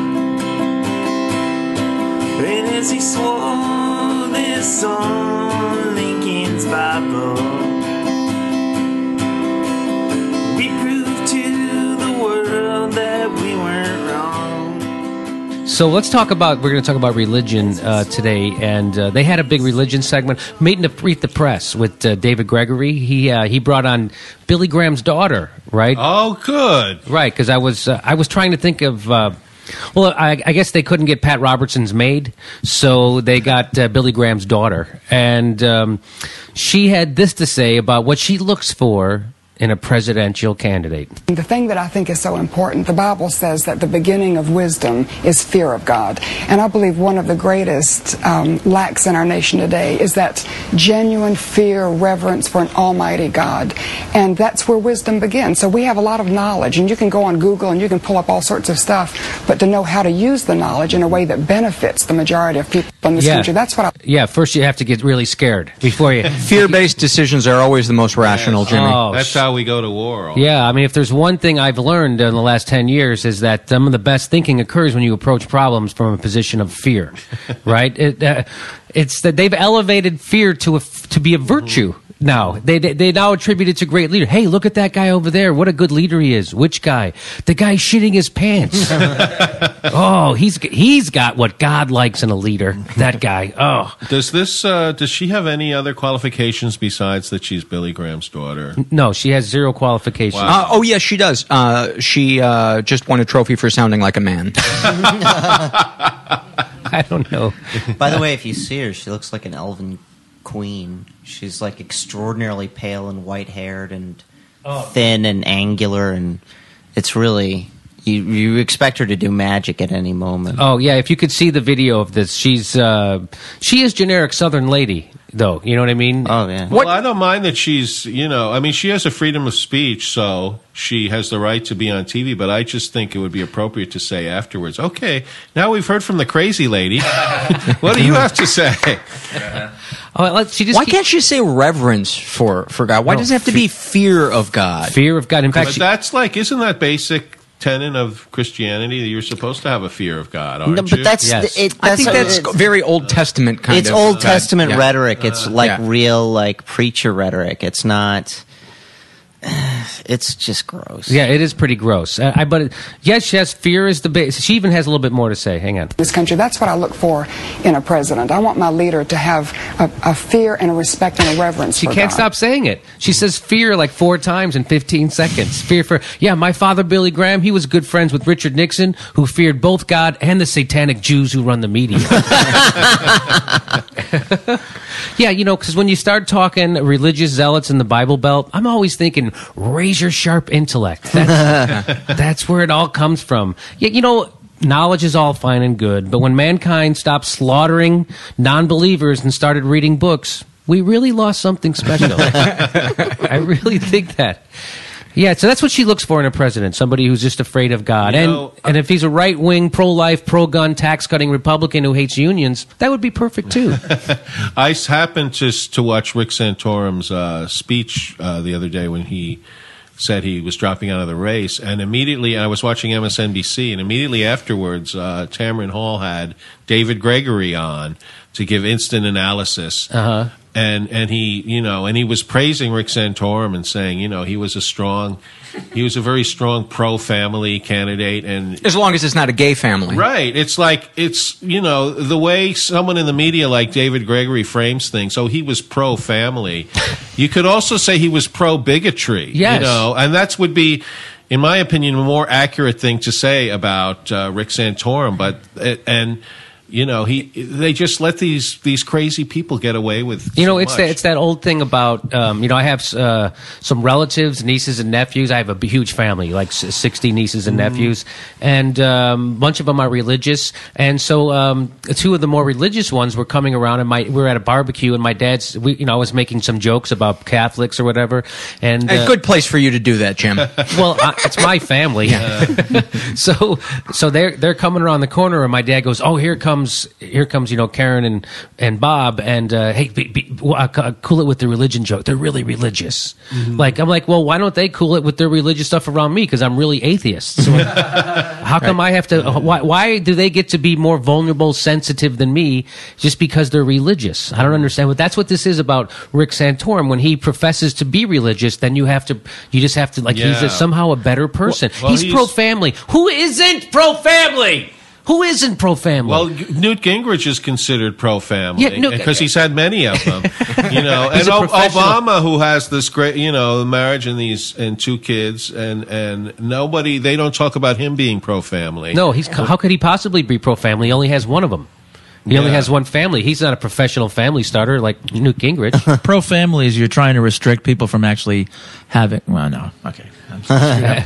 And as he swore this on Lincoln's Bible. So let's talk about. We're going to talk about religion uh, today, and uh, they had a big religion segment. Meeting to Read the Press with uh, David Gregory. He uh, he brought on Billy Graham's daughter, right? Oh, good. Right, because I was uh, I was trying to think of. Uh, well, I, I guess they couldn't get Pat Robertson's maid, so they got uh, Billy Graham's daughter, and um, she had this to say about what she looks for in a presidential candidate. The thing that I think is so important, the Bible says that the beginning of wisdom is fear of God. And I believe one of the greatest um, lacks in our nation today is that genuine fear, reverence for an almighty God. And that's where wisdom begins. So we have a lot of knowledge, and you can go on Google and you can pull up all sorts of stuff, but to know how to use the knowledge in a way that benefits the majority of people in this Yeah. country, that's what I Yeah, first you have to get really scared before you. [laughs] [laughs] Fear-based decisions are always the most rational, Jimmy. Oh, That's how we go to war. Yeah, I mean, if there's one thing I've learned in the last 10 years is that some of the best thinking occurs when you approach problems from a position of fear, [laughs] right? It, uh, it's that they've elevated fear to a, to be a virtue now. They, they, they now attribute it to great leader. Hey, look at that guy over there. What a good leader he is. Which guy? The guy shitting his pants. [laughs] oh, he's, he's got what God likes in a leader. That guy. Oh. Does this? Uh, does she have any other qualifications besides that she's Billy Graham's daughter? No, she has zero qualifications. Uh, oh yes, she does. Uh, she uh, just won a trophy for sounding like a man. [laughs] I don't know. By the way, if you see her, she looks like an elven queen. She's like extraordinarily pale and white haired and Oh. thin and angular, and it's really you. You expect her to do magic at any moment. Oh yeah, if you could see the video of this, she's uh, she is generic Southern lady. Though. You know what I mean? Oh yeah. Well, I don't mind that she's, you know, I mean, she has a freedom of speech, so she has the right to be on TV, but I just think it would be appropriate to say afterwards, okay, now we've heard from the crazy lady. [laughs] what do you have to say? [laughs] Oh, she just Why can't she say reverence for for God? Why No, does it have to be fear of God? Fear of God. In fact. but that's like, isn't that basic tenet of Christianity that you're supposed to have a fear of God, aren't No, but you? that's the- it- I think that's- that's very Old Testament kind it's of. Old uh, Testament Yeah. rhetoric. It's like Yeah. real like preacher rhetoric. It's not. [sighs] It's just gross. Yeah, it is pretty gross. Uh, I, but it, yes, yes, fear is the base. She even has a little bit more to say. Hang on. this country. That's what I look for in a president. I want my leader to have a, a fear and a respect and a reverence She for can't God. stop saying it. She says fear like four times in 15 seconds. Fear for, yeah, my father, Billy Graham, he was good friends with Richard Nixon, who feared both God and the satanic Jews who run the media. [laughs] [laughs] yeah, you know, because when you start talking religious zealots in the Bible Belt, I'm always thinking razor sharp intellect. That's, [laughs] that's where it all comes from. Yeah, you know, knowledge is all fine and good, but when mankind stopped slaughtering non believers and started reading books, we really lost something special. [laughs] I really think that. Yeah, so that's what she looks for in a president somebody who's just afraid of God. You and, know, and if he's a right wing, pro life, pro gun, tax cutting Republican who hates unions, that would be perfect too. [laughs] I happened to s- to watch Rick Santorum's uh, speech uh, the other day when he said he was dropping out of the race, and immediately I was watching MSNBC, and immediately afterwards, uh, Tamron Hall had David Gregory on to give instant analysis. Uh-huh. And and he you know and he was praising Rick Santorum and saying you know he was a strong he was a very strong pro family candidate and As long as it's not a gay family. Right. It's like it's you know the way someone in the media like David Gregory frames things. Oh, he was pro family. you could also say he was pro bigotry. Yes. You know, and that's would be. In my opinion, a more accurate thing to say about uh, Rick Santorum, but and you know he they just let these these crazy people get away with You know, so it's much. that it's that old thing about um, you know I have uh, some relatives, nieces and nephews. I have a huge family, like sixty nieces and Mm-hmm. nephews, and um, a bunch of them are religious. And so um, two of the more religious ones were coming around, and my we were at a barbecue, and my dad's we, you know I was making some jokes about Catholics or whatever, and A uh, good place for you to do that, Jim. [laughs] well, I, it's my family. [laughs] so, so they're they're coming around the corner, and my dad goes, "Oh, here comes here comes you know Karen and and Bob, and uh, hey, be, be, uh, cool it with the religion joke. They're really religious. Like I'm like, well, why don't they cool it with their religious stuff around me? Because I'm really atheist. So [laughs] how come I have to? uh, Why why do they get to be more vulnerable, sensitive than me just because they're religious? I don't understand. But that's what this is about Rick Santorum. When he professes to be religious, then you have to you just have to like he's a, somehow a better person. Well, he's, he's- pro family. Who isn't pro family? Who isn't pro family? Well, Newt Gingrich is considered pro family Yeah, Newt- because he's had many of them. [laughs] you know, He's and a O- Obama, who has this great, you know, marriage and these and two kids, and and nobody they don't talk about him being pro family. no, he's how could he possibly be pro family? He only has one of them. He only has one family. He's not a professional family starter like Newt Gingrich. [laughs] Pro family is you're trying to restrict people from actually having. Well, no, okay. [laughs]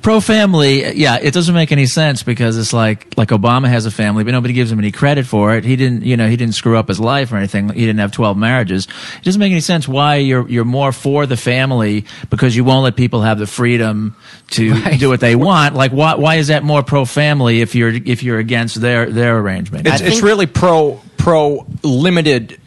I'm sorry. Pro family, yeah, it doesn't make any sense because it's like like Obama has a family, but nobody gives him any credit for it. He didn't, you know, he didn't screw up his life or anything. He didn't have twelve marriages. It doesn't make any sense why you're you're more for the family because you won't let people have the freedom to [laughs] do what they want. Like, why why is that more pro family if you're if you're against their their arrangement? It's, it's really pro pro limited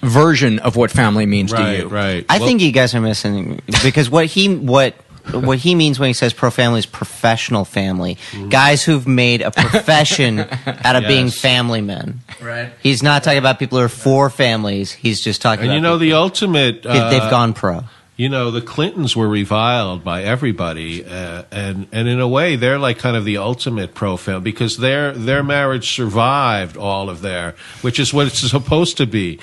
version of what family means to you. right. I think you guys are missing because what he what what he means when he says pro family is professional family. Guys who've made a profession [laughs] out of being family men. Right. He's not talking about people who are for families. He's just talking and about you know the ultimate. They- they've uh, gone pro. You know the Clintons were reviled by everybody, uh, and and in a way they're like kind of the ultimate pro family because their their marriage survived all of their, which is what it's [laughs] supposed to be.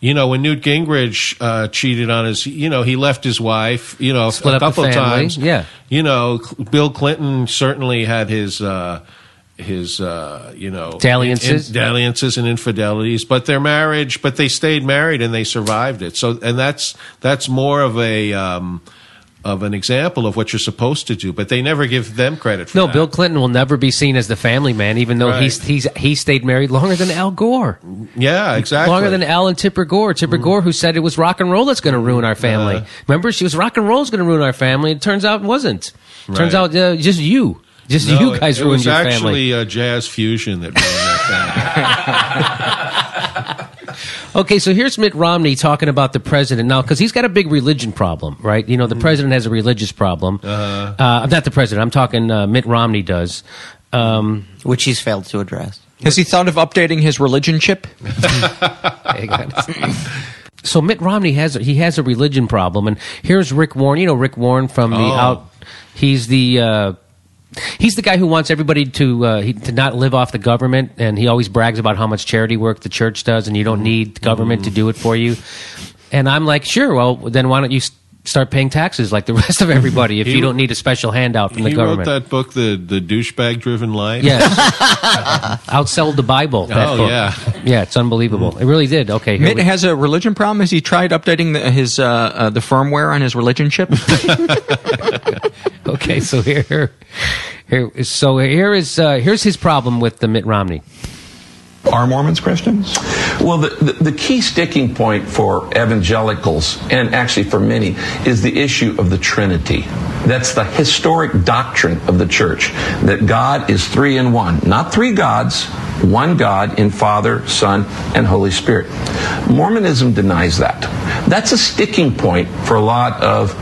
You know, when Newt Gingrich uh, cheated on his, you know, he left his wife, you know, Split a couple family, times. yeah. You know, Bill Clinton certainly had his. Uh, his, uh, you know, Dalliances. in- dalliances and infidelities, but their marriage, but they stayed married and they survived it. So, and that's that's more of a um, of an example of what you're supposed to do, but they never give them credit for No, that. Bill Clinton will never be seen as the family man, even though Right. he's he's he stayed married longer than Al Gore. Yeah, exactly. Longer than Al and Tipper Gore. Tipper Gore, who said it was rock and roll that's going to ruin our family. Uh-huh. Remember, she was rock and roll is going to ruin our family. It turns out it wasn't. Turns out uh, just you, just No, you guys it ruined was your actually family. uh, jazz fusion that ruined that [laughs] Okay, so here's Mitt Romney talking about the president now because he's got a big religion problem, right? You know, the president has a religious problem. Uh-huh. Uh, not the president. I'm talking uh, Mitt Romney does, um, which he's failed to address. Has he thought of updating his religion chip? [laughs] so Mitt Romney has he has a religion problem, and here's Rick Warren. You know Rick Warren from the Oh. out. He's the uh, he's the guy who wants everybody to uh, he, to not live off the government, and he always brags about how much charity work the church does, and you don't need government to do it for you. And I'm like, sure, well then why don't you start paying taxes like the [laughs] rest of everybody if He you don't need a special handout from the government. he government? wrote that book, the the douchebag driven life. Yes. [laughs] Outsell the Bible. That Oh, book. yeah. Yeah, it's unbelievable. It really did. Okay. here Mitt we- has a religion problem. Has he tried updating the, his uh, uh, the firmware on his religion chip? [laughs] okay, so here, here, so here is uh, here's his problem with the Mitt Romney. Are Mormons Christians? Well, the, the, the key sticking point for evangelicals, and actually for many, is the issue of the Trinity. That's the historic doctrine of the church that God is three in one. Not three gods, one God in Father, Son, and Holy Spirit. Mormonism denies that. That's a sticking point for a lot of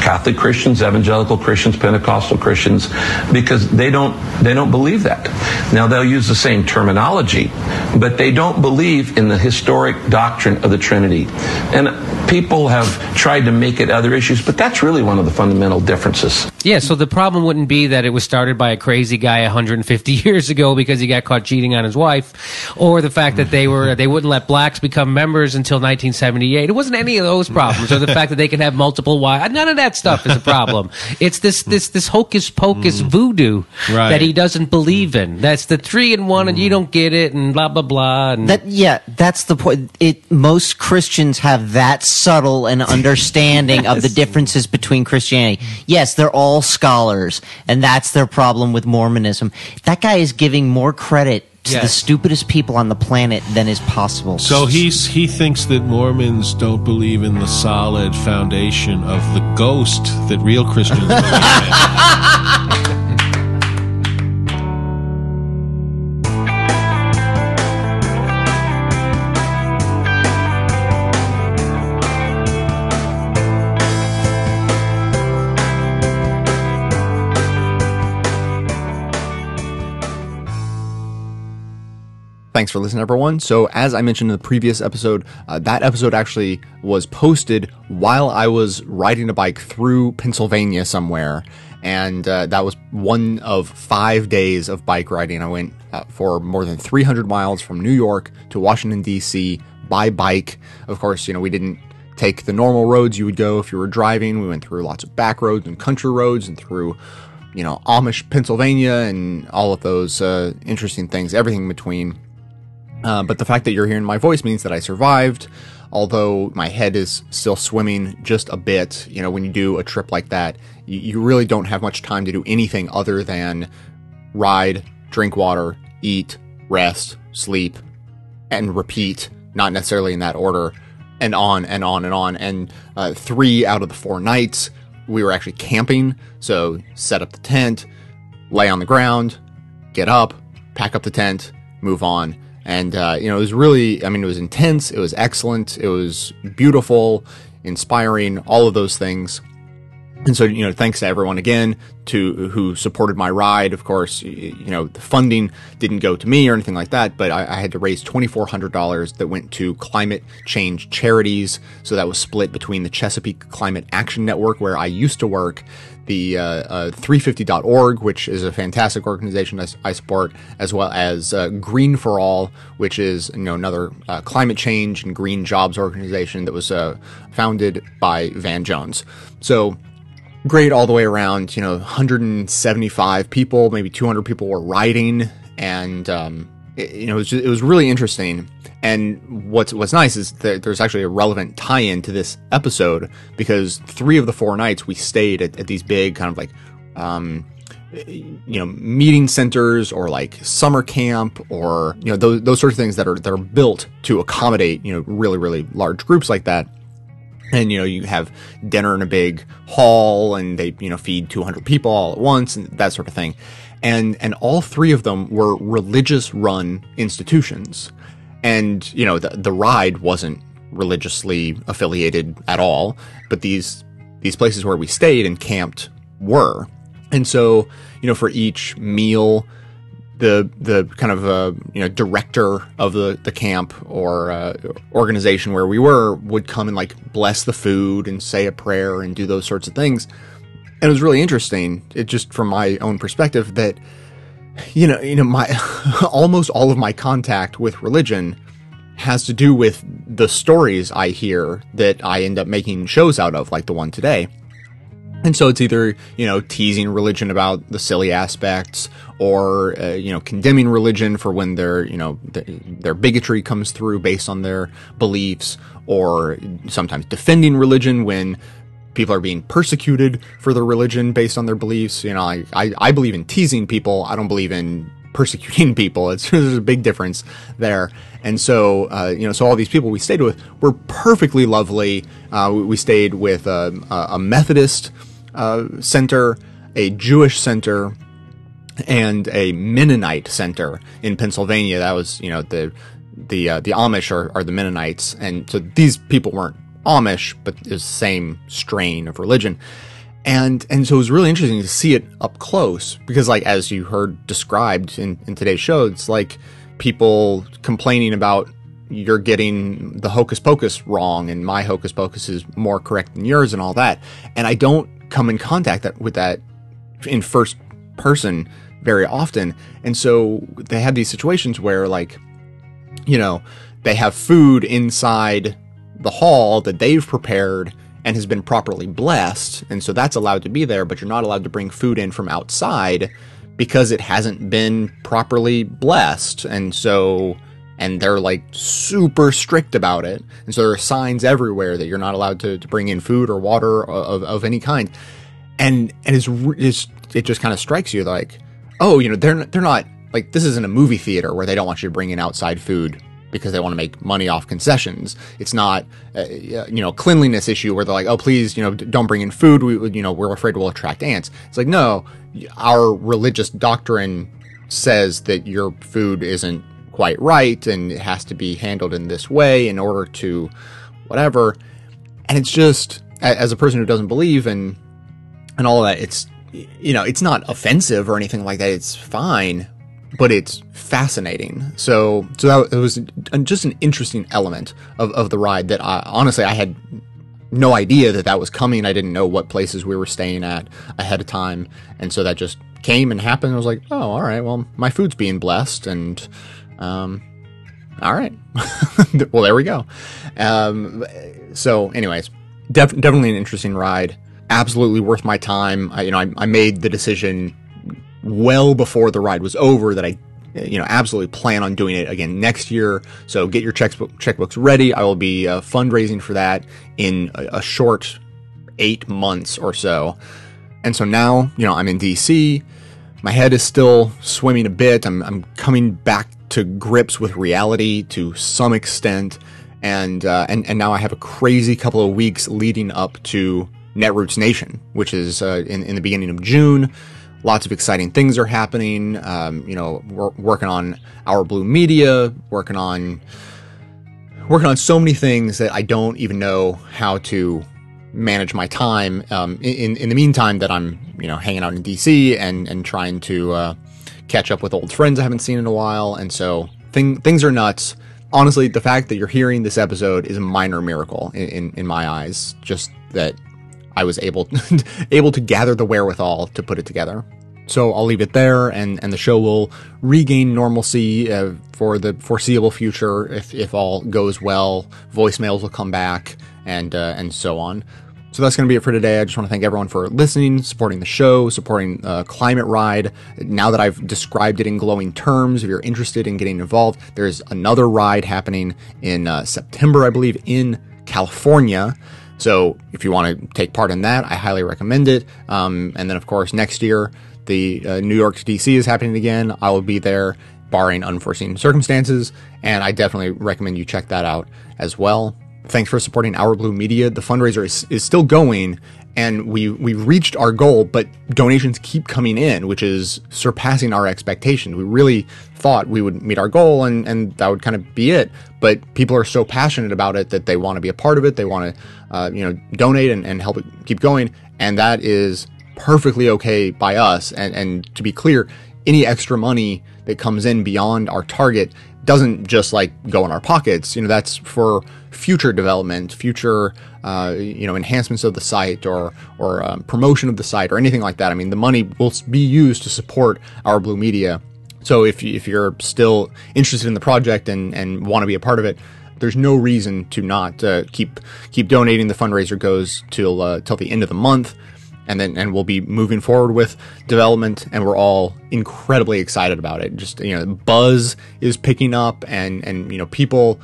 Catholic Christians, evangelical Christians, Pentecostal Christians, because they don't they don't believe that. Now they'll use the same terminology, but they don't believe in the historic doctrine of the Trinity. And people have tried to make it other issues, but that's really one of the fundamental differences. Yeah, so the problem wouldn't be that it was started by a crazy guy 150 [laughs] years ago because he got caught cheating on his wife, or the fact that they were they wouldn't let blacks become members until 1978. It wasn't any of those problems, or the [laughs] fact that they can have multiple wives. None of that stuff is a problem. [laughs] It's this this this hocus pocus mm. voodoo Right. that he doesn't believe in. That's the three and one, and you mm. don't get it, and blah blah blah. And That yeah, that's the point. It most Christians have that subtle an understanding of the [laughs] differences between Christianity. Yes, they're all scholars, and that's their problem with Mormonism. That guy is giving more credit to the stupidest people on the planet than is possible. So he's he thinks that Mormons don't believe in the solid foundation of the ghost that real Christians believe in. [laughs] Thanks for listening, everyone. So, as I mentioned in the previous episode, uh, that episode actually was posted while I was riding a bike through Pennsylvania somewhere. And uh, that was one of five days of bike riding. I went uh, for more than 300 miles from New York to Washington, D.C. by bike. Of course, you know, we didn't take the normal roads you would go if you were driving. We went through lots of back roads and country roads and through you know, Amish Pennsylvania and all of those uh, interesting things, everything in between. Uh, but the fact that you're hearing my voice means that I survived, although my head is still swimming just a bit. You know, when you do a trip like that, you, you really don't have much time to do anything other than ride, drink water, eat, rest, sleep, and repeat, not necessarily in that order, and on and on and on. And uh, three out of the four nights, we were actually camping. So set up the tent, lay on the ground, get up, pack up the tent, move on. And, uh, you know, it was really, I mean, it was intense. It was excellent. It was beautiful, inspiring, all of those things. And so, you know, thanks to everyone again to who supported my ride. Of course, you know, the funding didn't go to me or anything like that, but I, I had to raise $2,400 that went to climate change charities. So that was split between the Chesapeake Climate Action Network, where I used to work, the uh, uh, 350.org, which is a fantastic organization I support, as well as uh, Green for All, which is you know another uh, climate change and green jobs organization that was uh, founded by Van Jones. So great all the way around. You know, 175 people, maybe 200 people were riding, and um, it, you know, it was, ju- it was really interesting. And what's what's nice is that there's actually a relevant tie-in to this episode because three of the four nights we stayed at, at these big kind of like, um, you know, meeting centers or like summer camp or you know those those sorts of things that are that are built to accommodate you know really really large groups like that and you know you have dinner in a big hall and they you know feed 200 people all at once and that sort of thing and and all three of them were religious run institutions and you know the the ride wasn't religiously affiliated at all but these these places where we stayed and camped were and so you know for each meal the the kind of uh, you know director of the the camp or uh, organization where we were would come and like bless the food and say a prayer and do those sorts of things. And it was really interesting. It just from my own perspective that you know you know my [laughs] almost all of my contact with religion has to do with the stories I hear that I end up making shows out of, like the one today. And so it's either, you know, teasing religion about the silly aspects or, uh, you know, condemning religion for when their, you know, th- their bigotry comes through based on their beliefs or sometimes defending religion when people are being persecuted for their religion based on their beliefs. You know, I, I, I believe in teasing people. I don't believe in [laughs] persecuting people. It's, [laughs] there's a big difference there. And so, uh, you know, so all these people we stayed with were perfectly lovely. Uh, we, we stayed with a, a Methodist uh, center, a Jewish center, and a Mennonite center in Pennsylvania. That was, you know, the the uh, the Amish are, are the Mennonites, and so these people weren't Amish, but the same strain of religion. And and so it was really interesting to see it up close because, like as you heard described in, in today's show, it's like people complaining about you're getting the hocus pocus wrong and my hocus pocus is more correct than yours and all that. And I don't come in contact that, with that in first person very often. And so they have these situations where like, you know, they have food inside the hall that they've prepared and has been properly blessed. And so that's allowed to be there, but you're not allowed to bring food in from outside because it hasn't been properly blessed. And so, and they're like super strict about it. And so there are signs everywhere that you're not allowed to, to bring in food or water of, of any kind. And, and it's, it's it just kind of strikes you like, oh, you know, they're, they're not like, this isn't a movie theater where they don't want you to bring in outside food because they want to make money off concessions. It's not, uh, you know, cleanliness issue where they're like, oh, please, you know, don't bring in food. We, you know, we're afraid we'll attract ants. It's like, no, our religious doctrine says that your food isn't quite right and it has to be handled in this way in order to whatever. And it's just, as a person who doesn't believe and, and all that, it's, you know, it's not offensive or anything like that. It's fine, but it's fascinating. So, so that it was just an interesting element of, of the ride that I, honestly I had no idea that that was coming. I didn't know what places we were staying at ahead of time, and so that just came and happened. I was like, oh, all right, well, my food's being blessed, and um, all right, [laughs] well, there we go. Um, so, anyways, def- definitely an interesting ride. Absolutely worth my time. I, you know, I, I made the decision well before the ride was over that I, you know, absolutely plan on doing it again next year. So get your checkbook checkbooks ready. I will be uh, fundraising for that in a, a short eight months or so. And so now, you know, I'm in DC. My head is still swimming a bit. I'm, I'm coming back to grips with reality to some extent. And, uh, and, and now I have a crazy couple of weeks leading up to Netroots Nation, which is uh, in, in the beginning of June lots of exciting things are happening. Um, you know, we're working on our blue media, working on working on so many things that I don't even know how to manage my time. Um, in in the meantime, that I'm you know hanging out in DC and and trying to uh, catch up with old friends I haven't seen in a while, and so thing, things are nuts. Honestly, the fact that you're hearing this episode is a minor miracle in, in, in my eyes. Just that I was able [laughs] able to gather the wherewithal to put it together. So I'll leave it there, and, and the show will regain normalcy uh, for the foreseeable future if, if all goes well. Voicemails will come back, and uh, and so on. So that's going to be it for today. I just want to thank everyone for listening, supporting the show, supporting uh, Climate Ride. Now that I've described it in glowing terms, if you're interested in getting involved, there's another ride happening in uh, September, I believe, in California. So if you want to take part in that, I highly recommend it. Um, and then, of course, next year, the uh, New York to DC is happening again. I will be there, barring unforeseen circumstances, and I definitely recommend you check that out as well. Thanks for supporting Our Blue Media. The fundraiser is, is still going, and we we reached our goal, but donations keep coming in, which is surpassing our expectations. We really thought we would meet our goal, and and that would kind of be it. But people are so passionate about it that they want to be a part of it. They want to, uh, you know, donate and, and help it keep going, and that is perfectly okay by us. And and to be clear, any extra money that comes in beyond our target doesn't just like go in our pockets. You know, that's for future development, future uh, you know enhancements of the site or or um, promotion of the site or anything like that. I mean, the money will be used to support our Blue Media. So if if you're still interested in the project and and want to be a part of it. There's no reason to not uh, keep keep donating. The fundraiser goes till uh, till the end of the month and then and we'll be moving forward with development and we're all incredibly excited about it. Just you know buzz is picking up and and you know people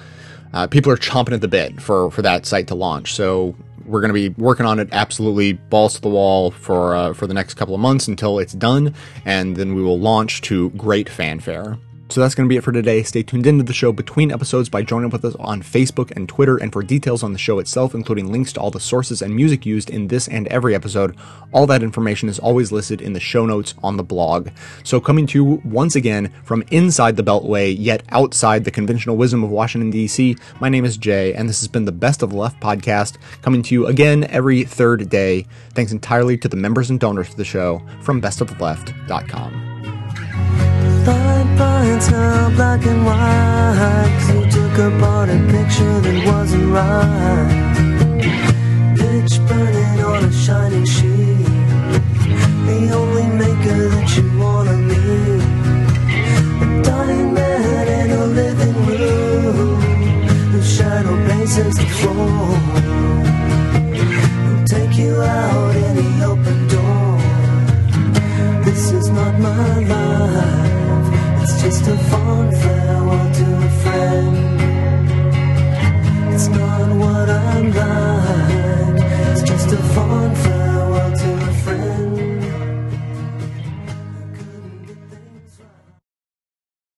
uh, people are chomping at the bit for for that site to launch. So we're going to be working on it absolutely balls to the wall for uh, for the next couple of months until it's done and then we will launch to great fanfare so that's going to be it for today. Stay tuned into the show between episodes by joining up with us on Facebook and Twitter. And for details on the show itself, including links to all the sources and music used in this and every episode, all that information is always listed in the show notes on the blog. So coming to you once again from inside the Beltway, yet outside the conventional wisdom of Washington, D.C., my name is Jay, and this has been the Best of the Left podcast, coming to you again every third day. Thanks entirely to the members and donors to the show from bestoftheleft.com fine lines now black and white. Cause you took apart a picture that wasn't right. Pitch burning on a shining sheet. The only maker that you wanna meet A dying man in a living room. Whose shadow paces the floor. Who'll take you out any open door? This is not my life just a farewell friend